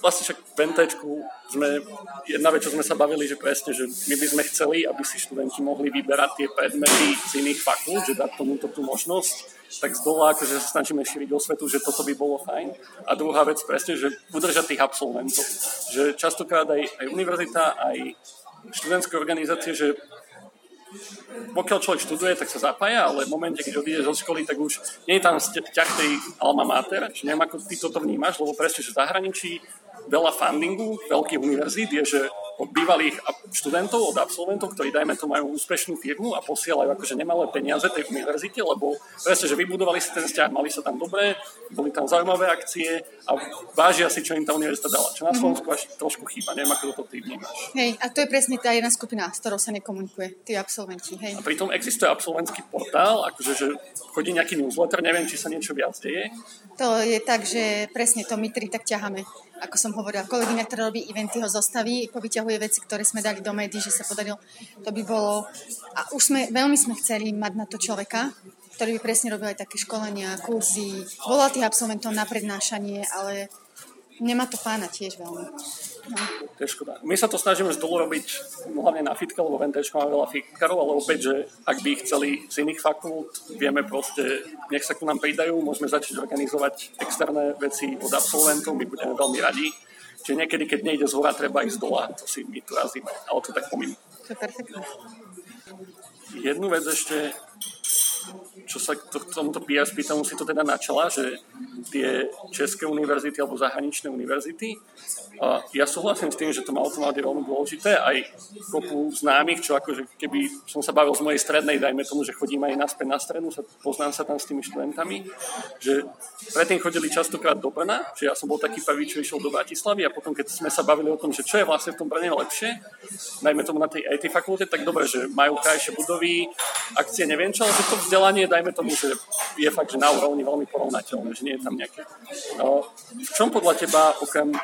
vlastne však v NTčku sme, jedna vec, čo sme sa bavili, že presne, že my by sme chceli, aby si študenti mohli vyberať tie predmety z iných fakult, že dať tomuto tú možnosť, tak z dola akože sa snažíme šíriť svetu, že toto by bolo fajn. A druhá vec presne, že udržať tých absolventov. Že častokrát aj, aj univerzita, aj študentské organizácie, že pokiaľ človek študuje, tak sa zapája, ale v momente, keď odíde zo školy, tak už nie je tam ťah tej alma mater, či neviem, ako ty toto vnímaš, lebo presne, že v zahraničí veľa fundingu veľkých univerzít je, že od bývalých študentov, od absolventov, ktorí dajme to majú úspešnú firmu a posielajú akože nemalé peniaze tej univerzite, lebo presne, že vybudovali si ten vzťah, mali sa tam dobre, boli tam zaujímavé akcie a vážia si, čo im tá univerzita dala. Čo na mhm. Slovensku až trošku chýba, neviem, ako to ty vnímaš. Hej, a to je presne tá jedna skupina, s ktorou sa nekomunikuje, tí absolventi. Hej. A pritom existuje absolventský portál, akože že chodí nejaký newsletter, neviem, či sa niečo viac deje. To je tak, že presne to my tri tak ťaháme ako som hovorila, kolegyňa, ktorá robí eventy, ho zostaví, povyťahuje veci, ktoré sme dali do médií, že sa podarilo. To by bolo... A už sme, veľmi sme chceli mať na to človeka, ktorý by presne robil aj také školenia, kurzy, volal tých absolventov na prednášanie, ale nemá to pána tiež veľmi. No. To je škoda. My sa to snažíme z dolu robiť hlavne na fitka, lebo VNT má veľa fitkarov, ale opäť, že ak by ich chceli z iných fakult, vieme proste, nech sa ku nám pridajú, môžeme začať organizovať externé veci od absolventov, my budeme veľmi radi. Čiže niekedy, keď nejde z hora, treba ísť z dola, to si my tu razíme, ale to tak pomím. To je perfektné. Jednu vec ešte, čo sa k tomuto PR spýtam, si to teda načala, že tie české univerzity alebo zahraničné univerzity ja súhlasím s tým, že to automat je veľmi dôležité. Aj kopu známych, čo akože keby som sa bavil z mojej strednej, dajme tomu, že chodím aj naspäť na strednú, sa, poznám sa tam s tými študentami, že predtým chodili častokrát do Brna, že ja som bol taký prvý, čo išiel do Bratislavy a potom, keď sme sa bavili o tom, že čo je vlastne v tom Brne lepšie, dajme tomu na tej IT fakulte, tak dobre, že majú krajšie budovy, akcie, neviem čo, ale že to vzdelanie, dajme tomu, že je fakt, že na úrovni veľmi porovnateľné, že nie je tam nejaké. No, v čom podľa teba, okrem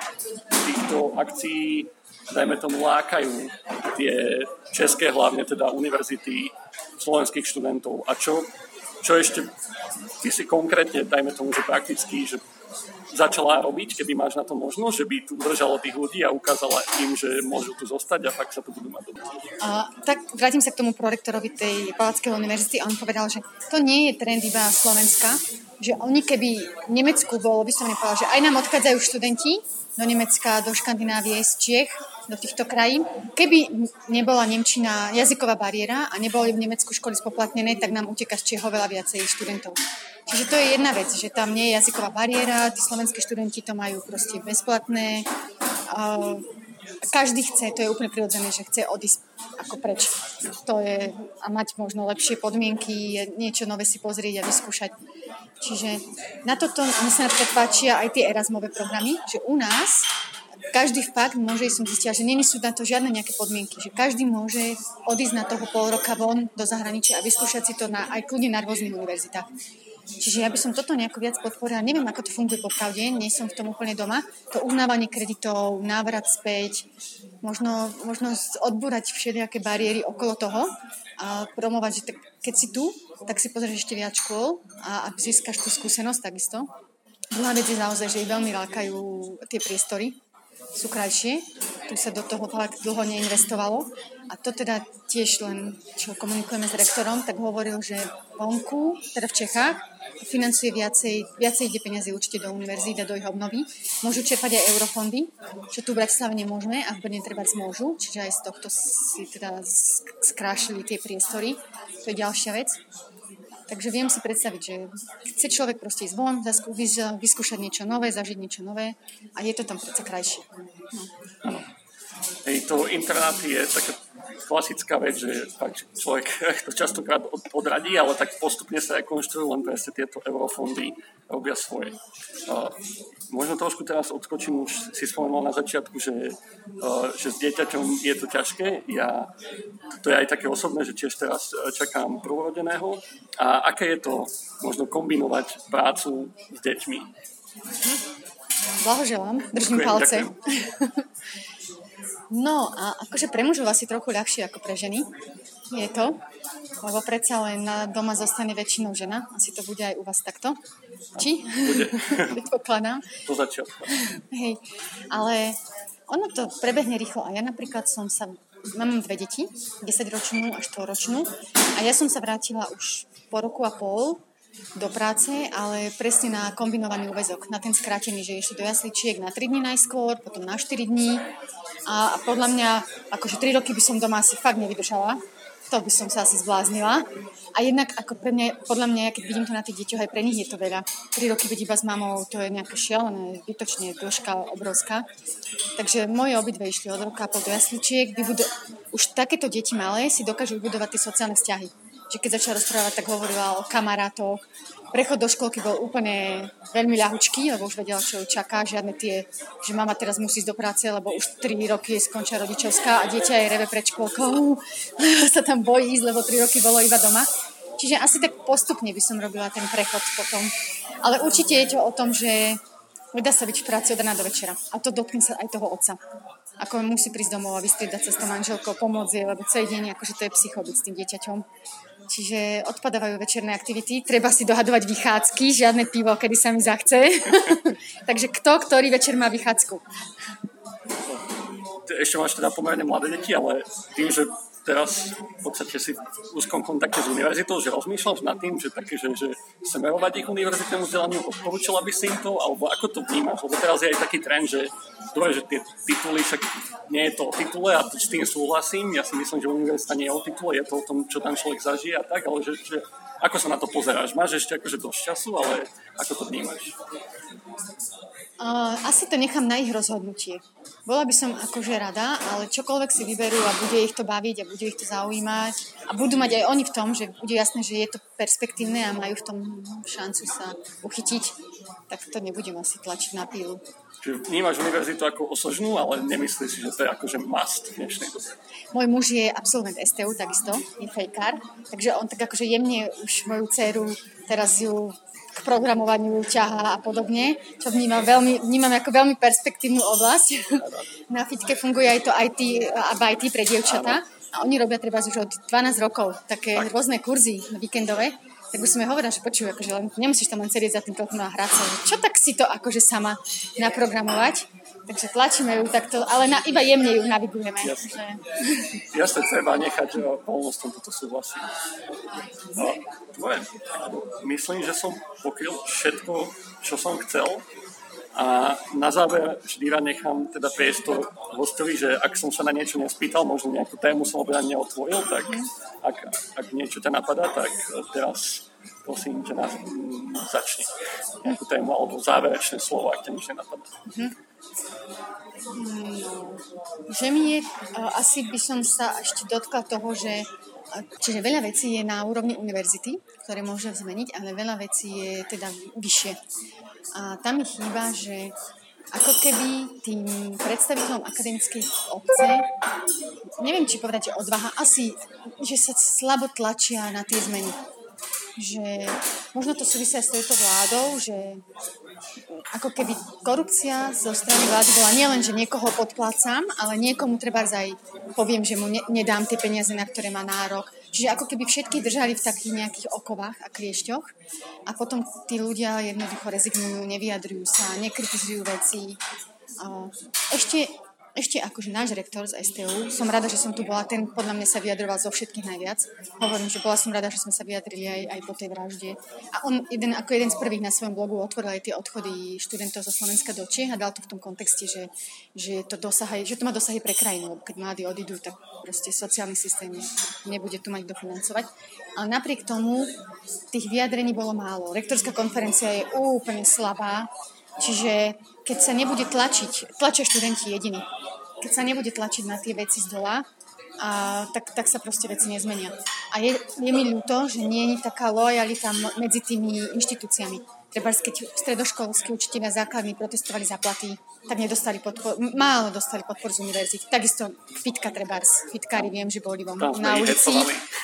týchto akcií, dajme tomu, lákajú tie české, hlavne teda univerzity slovenských študentov. A čo, čo ešte ty si konkrétne, dajme tomu, že prakticky, že začala robiť, keby máš na to možnosť, že by tu udržalo tých ľudí a ukázala im, že môžu tu zostať a fakt sa tu budú mať dobre. tak vrátim sa k tomu prorektorovi tej Palackého univerzity a on povedal, že to nie je trend iba Slovenska, že oni keby v Nemecku bolo vyslovene povedal, že aj nám odchádzajú študenti do Nemecka, do Škandinávie, z Čiech, do týchto krajín. Keby nebola Nemčina jazyková bariéra a neboli v Nemecku školy spoplatnené, tak nám uteká z Čieho veľa viacej študentov. Čiže to je jedna vec, že tam nie je jazyková bariéra, tí slovenskí študenti to majú proste bezplatné. Každý chce, to je úplne prirodzené, že chce odísť ako preč. To je, a mať možno lepšie podmienky, niečo nové si pozrieť a vyskúšať. Čiže na toto mi sa napríklad páčia aj tie Erasmové programy, že u nás každý fakt môže som zistila, že není sú na to žiadne nejaké podmienky, že každý môže odísť na toho pol roka von do zahraničia a vyskúšať si to na, aj kľudne na rôznych univerzitách. Čiže ja by som toto nejako viac podporila. Neviem, ako to funguje popravde, nie som v tom úplne doma. To uznávanie kreditov, návrat späť, možno, možno odbúrať všelijaké bariéry okolo toho a promovať, že keď si tu, tak si pozrieš ešte viac škôl a, a získaš tú skúsenosť takisto. Druhá vec je naozaj, že ich veľmi lákajú tie priestory, sú krajšie, tu sa do toho tak dlho neinvestovalo. A to teda tiež len, čo komunikujeme s rektorom, tak hovoril, že vonku, teda v Čechách, financuje viacej, viacej ide peniazy určite do univerzít a do ich obnovy. Môžu čerpať aj eurofondy, čo tu v Bratislave nemôžeme a v Brne treba môžu, čiže aj z tohto si teda skrášili tie priestory. To je ďalšia vec. Takže viem si predstaviť, že chce človek proste ísť von, vyskúšať niečo nové, zažiť niečo nové a je to tam predsa krajšie. No. Hej, to internát je taká klasická vec, že fakt človek to častokrát odradí, ale tak postupne sa aj konštruujú len presne tieto eurofondy robia svoje. Možno trošku teraz odskočím, už si spomenul na začiatku, že, že s dieťaťom je to ťažké. Ja, to je aj také osobné, že tiež teraz čakám prvorodeného. A aké je to možno kombinovať prácu s deťmi? Blahoželám, držím ďakujem, palce. Ďakujem. No a akože pre mužov asi trochu ľahšie ako pre ženy je to, lebo predsa len doma zostane väčšinou žena. Asi to bude aj u vás takto. Či? Bude. Predpokladám. To začiatku. Hej, ale ono to prebehne rýchlo. A ja napríklad som sa mám dve deti, 10-ročnú a 4-ročnú a ja som sa vrátila už po roku a pol do práce, ale presne na kombinovaný úvezok, na ten skrátený, že ešte do jasličiek na 3 dní najskôr, potom na 4 dní a, podľa mňa, akože 3 roky by som doma asi fakt nevydržala, to by som sa asi zbláznila. A jednak ako pre mňa, podľa mňa, keď vidím to na tých deťoch, aj pre nich je to veľa. 3 roky byť iba s mamou, to je nejaké šialené, zbytočne dĺžka obrovská. Takže moje obidve išli od roka po do jasličiek. Vybudo- už takéto deti malé si dokážu vybudovať tie sociálne vzťahy že keď začala rozprávať, tak hovorila o kamarátoch. Prechod do školky bol úplne veľmi ľahučký, lebo už vedela, čo ju čaká. Žiadne tie, že mama teraz musí ísť do práce, lebo už 3 roky skončia rodičovská a dieťa je reve pred školkou. sa tam bojí ísť, lebo 3 roky bolo iba doma. Čiže asi tak postupne by som robila ten prechod potom. Ale určite je to o tom, že nedá sa byť v práci od rána do večera. A to dotkne sa aj toho otca. Ako musí prísť domov a vystriedať sa s tou manželkou, pomôcť jej, lebo celý deň akože to je psycho byť s tým dieťaťom. Čiže odpadávajú večerné aktivity. Treba si dohadovať vychádzky, žiadne pivo, kedy sa mi zachce. Takže kto, ktorý večer má vychádzku? Ešte máš teda pomerne mladé deti, ale tým, že teraz v podstate si v úzkom kontakte s univerzitou, že rozmýšľaš nad tým, že také, že, že smerovať ich univerzitnému vzdelaniu, odporúčala by si im to, alebo ako to vnímaš? Lebo teraz je aj taký trend, že dobre, že tie tituly, však nie je to o titule a s tým súhlasím. Ja si myslím, že univerzita nie je o titule, je to o tom, čo tam človek zažije a tak, ale že, že ako sa na to pozeráš? Máš ešte akože dosť času, ale ako to vnímaš? Uh, asi to nechám na ich rozhodnutie. Bola by som akože rada, ale čokoľvek si vyberú a bude ich to baviť a bude ich to zaujímať a budú mať aj oni v tom, že bude jasné, že je to perspektívne a majú v tom šancu sa uchytiť, tak to nebudem asi tlačiť na pílu. Čiže vnímaš univerzitu ako osožnú, ale nemyslíš si, že to je akože must v dnešnej dobe. Môj muž je absolvent STU takisto, je fejkár, takže on tak akože jemne už moju dceru, teraz ju k programovaniu ťahá a podobne, čo vnímam, veľmi, vnímam ako veľmi perspektívnu oblasť. Na fitke funguje aj to IT a IT pre dievčatá a oni robia treba už od 12 rokov také rôzne kurzy víkendové, tak už som jej hovorila, že počuj, akože len, nemusíš tam len sedieť za tým telefonom a hrať sa, čo tak si to akože sama naprogramovať. Takže tlačíme ju takto, ale na, iba jemne ju navigujeme. Jasne. Že... Jasne, treba nechať voľnosť tomto súhlasí. No, tvoje, myslím, že som pokryl všetko, čo som chcel. A na záver vždy rád nechám teda priestor hostovi, že ak som sa na niečo nespýtal, možno nejakú tému som obrať neotvoril, tak ak, ak niečo ťa napadá, tak teraz prosím, nás začne nejakú tému alebo záverečné slovo, ak ťa nič nenapadá. Mm-hmm. No, že mi je, asi by som sa ešte dotkla toho, že Čiže veľa vecí je na úrovni univerzity, ktoré môže zmeniť, ale veľa vecí je teda vyššie. A tam mi chýba, že ako keby tým predstaviteľom akademickej obce, neviem, či povedať, že odvaha, asi, že sa slabo tlačia na tie zmeny. Že možno to súvisia s touto vládou, že ako keby korupcia zo strany vlády bola nielen, že niekoho podplácam, ale niekomu treba aj poviem, že mu ne, nedám tie peniaze, na ktoré má nárok. Čiže ako keby všetky držali v takých nejakých okovách a kliešťoch a potom tí ľudia jednoducho rezignujú, nevyjadrujú sa, nekritizujú veci. Ešte ešte akože náš rektor z STU, som rada, že som tu bola, ten podľa mňa sa vyjadroval zo všetkých najviac. Hovorím, že bola som rada, že sme sa vyjadrili aj, aj po tej vražde. A on jeden, ako jeden z prvých na svojom blogu otvoril aj tie odchody študentov zo Slovenska do Čech a dal to v tom kontexte, že, že, to, dosahaj, že to má dosahy pre krajinu, lebo keď mladí odídu, tak proste sociálny systém nebude tu mať dofinancovať. Ale napriek tomu tých vyjadrení bolo málo. Rektorská konferencia je úplne slabá, čiže keď sa nebude tlačiť, tlačia študenti jediní, keď sa nebude tlačiť na tie veci z dola, a tak, tak sa proste veci nezmenia. A je, je mi ľúto, že nie je taká lojalita medzi tými inštitúciami. Treba, keď stredoškolskí učiteľia základní protestovali za platy, tak nedostali podporu, málo dostali podporu z univerzity. Takisto fitka treba, fitkári viem, že boli vom na ulici.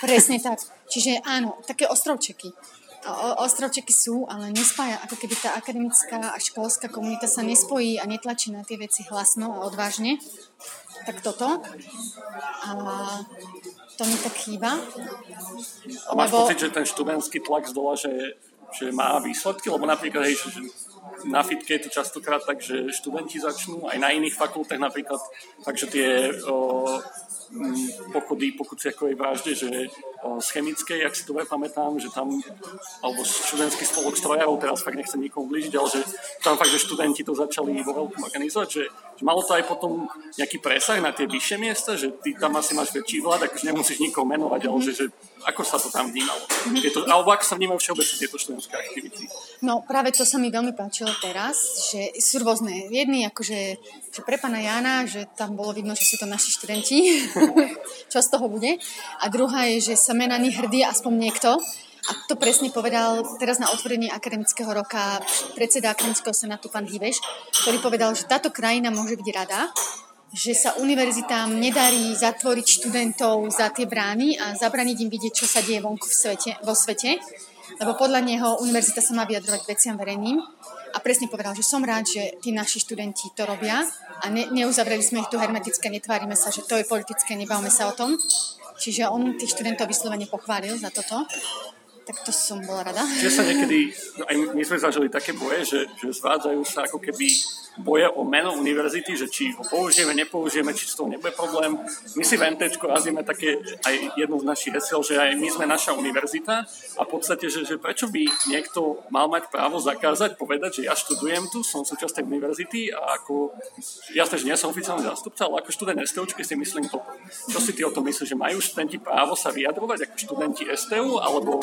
Presne tak. Čiže áno, také ostrovčeky ostrovčeky sú, ale nespája, ako keby tá akademická a školská komunita sa nespojí a netlačí na tie veci hlasno a odvážne. Tak toto. A to mi tak chýba. A máš lebo... pocit, že ten študentský tlak z dola, že, že má výsledky? Lebo napríklad, hej, že na fitke je to častokrát tak, že študenti začnú, aj na iných fakultách napríklad, takže tie o, pochody po Kuciakovej vražde, že z chemickej, ak si to pamätám, že tam, alebo študentský spolok strojárov, teraz fakt nechcem nikomu blížiť, ale že tam fakt, že študenti to začali vo veľkom organizovať, že malo to aj potom nejaký presah na tie vyššie miesta, že ty tam asi máš väčší vlád, akože nemusíš nikoho menovať, ale že, že ako sa to tam vnímalo? Je to, alebo ako sa vnímajú všeobecne tieto študentské aktivity? No práve to sa mi veľmi páčilo teraz, že sú rôzne. Jedni akože, že pre pána Jana, že tam bolo vidno, že sú to naši študenti, čo z toho bude. A druhá je, že sa na nich hrdí aspoň niekto. A to presne povedal teraz na otvorení akademického roka predseda akademického senátu pán Hiveš, ktorý povedal, že táto krajina môže byť rada, že sa univerzitám nedarí zatvoriť študentov za tie brány a zabraniť im vidieť, čo sa deje vonku v svete, vo svete, lebo podľa neho univerzita sa má vyjadrovať veciam verejným. A presne povedal, že som rád, že tí naši študenti to robia a ne, neuzavreli sme ich tu hermetické, netvárime sa, že to je politické, nebavme sa o tom, Čiže on tých študentov vyslovene pochválil za toto. Tak to som bola rada. Čiže sa niekedy, aj my sme zažili také boje, že, že zvádzajú sa ako keby boje o meno univerzity, že či ho použijeme, nepoužijeme, či z toho nebude problém. My si v NT razíme také aj jednu z našich hesiel, že aj my sme naša univerzita a v podstate, že, že prečo by niekto mal mať právo zakázať, povedať, že ja študujem tu, som súčasť univerzity a ako, jasne, že nie som oficiálny zástupca, ale ako študent STUčky si myslím to. Čo si ty o tom myslíš, že majú študenti právo sa vyjadrovať ako študenti STU, alebo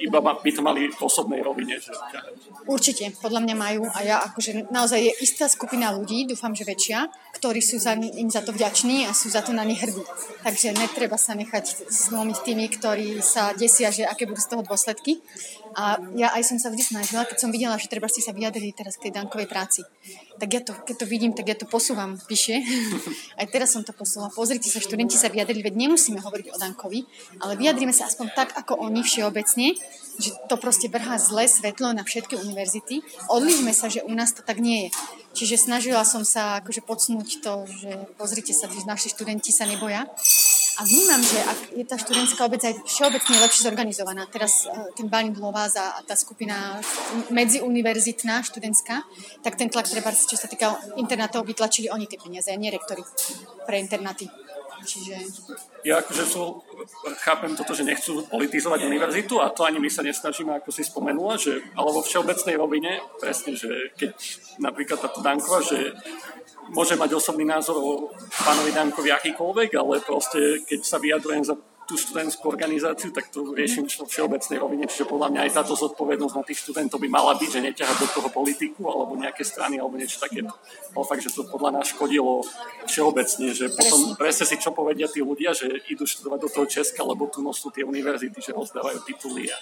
iba by to mali v osobnej rovine? Že... Určite, podľa mňa majú a ja akože naozaj je istá skupina ľudí, dúfam, že väčšia, ktorí sú za, im za to vďační a sú za to na nich hrdí. Takže netreba sa nechať zlomiť tými, ktorí sa desia, že aké budú z toho dôsledky. A ja aj som sa vždy snažila, keď som videla, že treba ste sa vyjadrili teraz k tej dankovej práci. Tak ja to, keď to vidím, tak ja to posúvam vyššie. aj teraz som to posúvala. Pozrite sa, študenti sa vyjadrili, veď nemusíme hovoriť o dankovi, ale vyjadrime sa aspoň tak, ako oni všeobecne, že to proste vrhá zlé svetlo na všetky univerzity. Odlišme sa, že u nás to tak nie je. Čiže snažila som sa akože podsnúť to, že pozrite sa, že naši študenti sa neboja. A vnímam, že ak je tá študentská obec aj všeobecne lepšie zorganizovaná, teraz uh, ten Bani Blovás a tá skupina medziuniverzitná študentská, tak ten tlak treba, čo sa týka internátov, vytlačili oni tie peniaze, nie rektory pre internáty. Čiže... Ja akože sú, chápem toto, že nechcú politizovať univerzitu a to ani my sa nesnažíme, ako si spomenula, že, ale vo všeobecnej rovine, presne, že keď napríklad táto Dankova, že môže mať osobný názor o pánovi Dankovi akýkoľvek, ale proste keď sa vyjadrujem za tú študentskú organizáciu, tak to riešim vo všeobecnej rovine. Čiže podľa mňa aj táto zodpovednosť na tých študentov by mala byť, že neťahať do toho politiku alebo nejaké strany alebo niečo takéto. Ale fakt, že to podľa nás škodilo všeobecne, že potom presne si čo povedia tí ľudia, že idú študovať do toho Česka, lebo tu nosú tie univerzity, že rozdávajú tituly a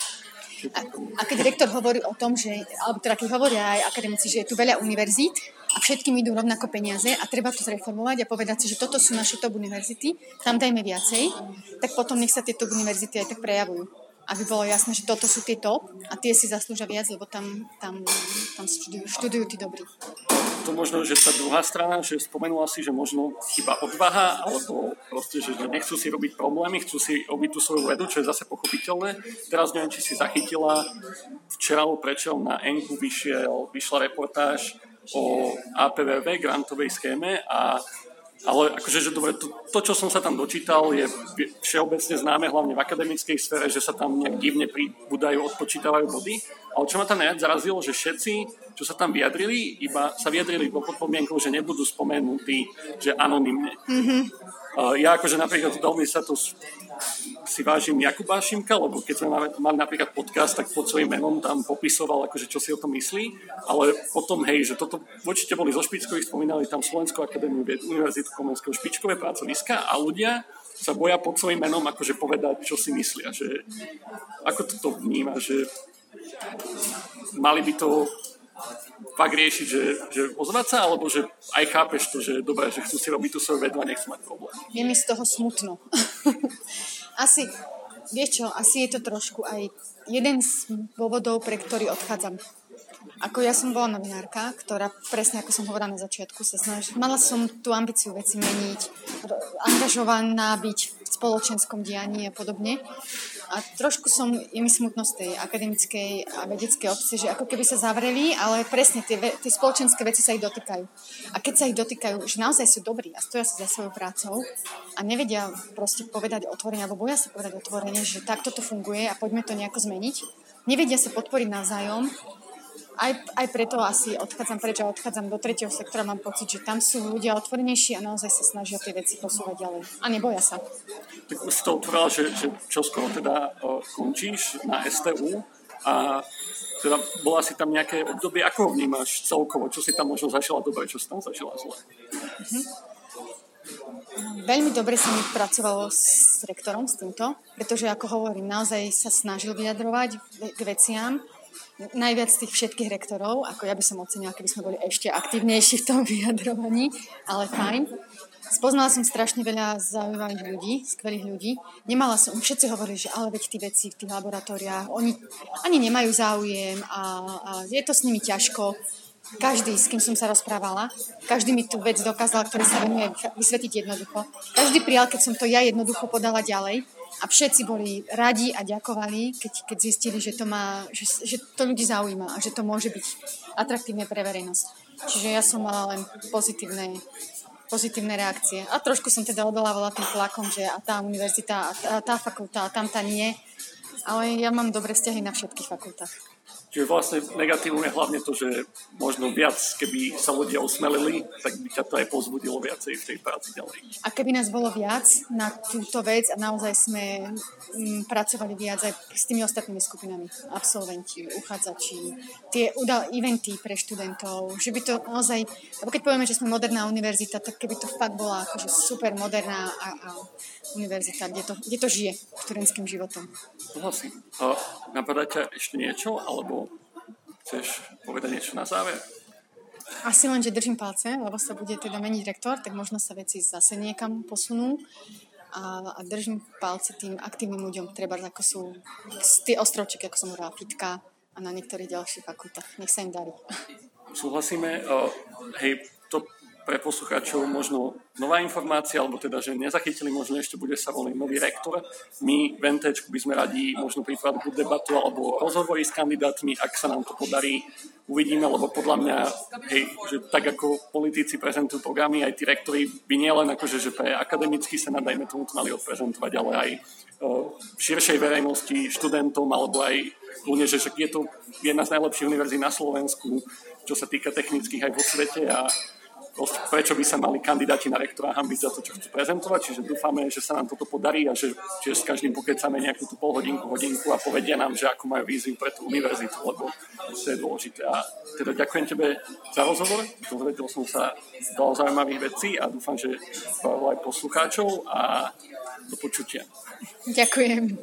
a, a keď rektor hovorí o tom, že, alebo teda keď hovoria aj akademici, že je tu veľa univerzít a všetkým idú rovnako peniaze a treba to zreformovať a povedať si, že toto sú naše top univerzity, tam dajme viacej, tak potom nech sa tieto univerzity aj tak prejavujú aby bolo jasné, že toto sú tie top a tie si zaslúžia viac, lebo tam, tam, tam študujú, študujú tí dobrí. To možno, že tá druhá strana, že spomenula si, že možno chyba odvaha, alebo proste, že nechcú si robiť problémy, chcú si robiť tú svoju vedu, čo je zase pochopiteľné. Teraz neviem, či si zachytila, včera alebo prečo na Enku vyšiel, vyšla reportáž o APVV, grantovej schéme a ale akože, že dobre, to, to, čo som sa tam dočítal, je všeobecne známe, hlavne v akademickej sfére, že sa tam nejak divne pribúdajú, odpočítavajú body. Ale čo ma tam najviac zarazilo, že všetci, čo sa tam vyjadrili, iba sa vyjadrili pod podmienkou, že nebudú spomenutí, že anonymne. Mm-hmm. Ja akože napríklad veľmi sa to si vážim Jakuba Šimka, lebo keď sme mali napríklad podcast, tak pod svojím menom tam popisoval, akože, čo si o tom myslí, ale potom, hej, že toto určite boli zo špičkových, spomínali tam Slovenskú akadémiu vied, Univerzitu Komenského špičkové pracoviska a ľudia sa boja pod svojím menom akože povedať, čo si myslia. Že, ako toto vníma, že mali by to fakt riešiť, že, že ozvať sa, alebo že aj chápeš to, že dobré, že chcú si robiť tú svoju vedu a nechcú mať problém. Je mi z toho smutno. asi, vieš čo, asi je to trošku aj jeden z dôvodov, pre ktorý odchádzam. Ako ja som bola novinárka, ktorá presne ako som hovorila na začiatku, sa snaží. Mala som tú ambíciu veci meniť, angažovaná byť v spoločenskom dianí a podobne. A trošku som, je mi smutno z tej akademickej a vedeckej obce, že ako keby sa zavreli, ale presne tie, tie spoločenské veci sa ich dotýkajú. A keď sa ich dotýkajú, že naozaj sú dobrí a stoja sa za svojou prácou a nevedia proste povedať otvorene, alebo boja sa povedať otvorene, že takto to funguje a poďme to nejako zmeniť, nevedia sa podporiť navzájom, aj, aj preto asi odchádzam preč a odchádzam do tretieho sektora. Mám pocit, že tam sú ľudia otvorenejší a naozaj sa snažia tie veci posúvať ďalej. A neboja sa. Tak už si to otvorila, že, že čo skoro teda končíš na STU a teda bola si tam nejaké obdobie, ako ho vnímaš celkovo, čo si tam možno zažila dobre, čo si tam zažila zle? Mm-hmm. Veľmi dobre sa mi pracovalo s rektorom, s týmto, pretože ako hovorím, naozaj sa snažil vyjadrovať k veciam najviac z tých všetkých rektorov, ako ja by som ocenila, keby sme boli ešte aktívnejší v tom vyjadrovaní, ale fajn. Spoznala som strašne veľa zaujímavých ľudí, skvelých ľudí. Nemala som, všetci hovorili, že ale veď tí veci v tých laboratóriách, oni ani nemajú záujem a, a je to s nimi ťažko. Každý, s kým som sa rozprávala, každý mi tú vec dokázal, ktorý sa venuje vysvetiť jednoducho. Každý prijal, keď som to ja jednoducho podala ďalej a všetci boli radi a ďakovali, keď, keď zistili, že to, má, že, že to ľudí zaujíma a že to môže byť atraktívne pre verejnosť. Čiže ja som mala len pozitívne, pozitívne reakcie. A trošku som teda odolávala tým tlakom, že a tá univerzita, a tá, a tá fakulta, a tam tá nie. Ale ja mám dobré vzťahy na všetkých fakultách. Čiže vlastne negatívum je hlavne to, že možno viac, keby sa ľudia osmelili, tak by ťa to aj pozbudilo viacej v tej práci ďalej. A keby nás bolo viac na túto vec a naozaj sme m, mm, pracovali viac aj s tými ostatnými skupinami, absolventi, uchádzači, tie udal eventy pre študentov, že by to naozaj, lebo keď povieme, že sme moderná univerzita, tak keby to fakt bola akože super moderná a, a univerzita, kde to, kde to žije študentským životom. Súhlasím. Napadá ťa ešte niečo, alebo chceš povedať niečo na záver? Asi len, že držím palce, lebo sa bude teda meniť rektor, tak možno sa veci zase niekam posunú a, a držím palce tým aktívnym ľuďom, treba ako sú tie ostrovčeky, ako som hovorila, Fitka a na niektorých ďalších fakultách. Nech sa im darí. Súhlasíme. Uh, hej, pre poslucháčov možno nová informácia, alebo teda, že nezachytili, možno ešte bude sa voliť nový rektor. My v NT by sme radi možno pripravili buď debatu alebo rozhovory s kandidátmi, ak sa nám to podarí. Uvidíme, lebo podľa mňa, hej, že tak ako politici prezentujú programy, aj tí rektori by nielen akože, že pre akademický senát, dajme tomu, to mali odprezentovať, ale aj v širšej verejnosti, študentom, alebo aj kľudne, že je to jedna z najlepších univerzí na Slovensku, čo sa týka technických aj vo svete a prečo by sa mali kandidáti na rektora hambiť za to, čo chcú prezentovať. Čiže dúfame, že sa nám toto podarí a že, že s každým pokecáme nejakú tú pol hodinku, a povedia nám, že ako majú víziu pre tú univerzitu, lebo to je dôležité. A teda ďakujem tebe za rozhovor, dozvedel som sa veľa zaujímavých vecí a dúfam, že aj poslucháčov a do počutia. Ďakujem.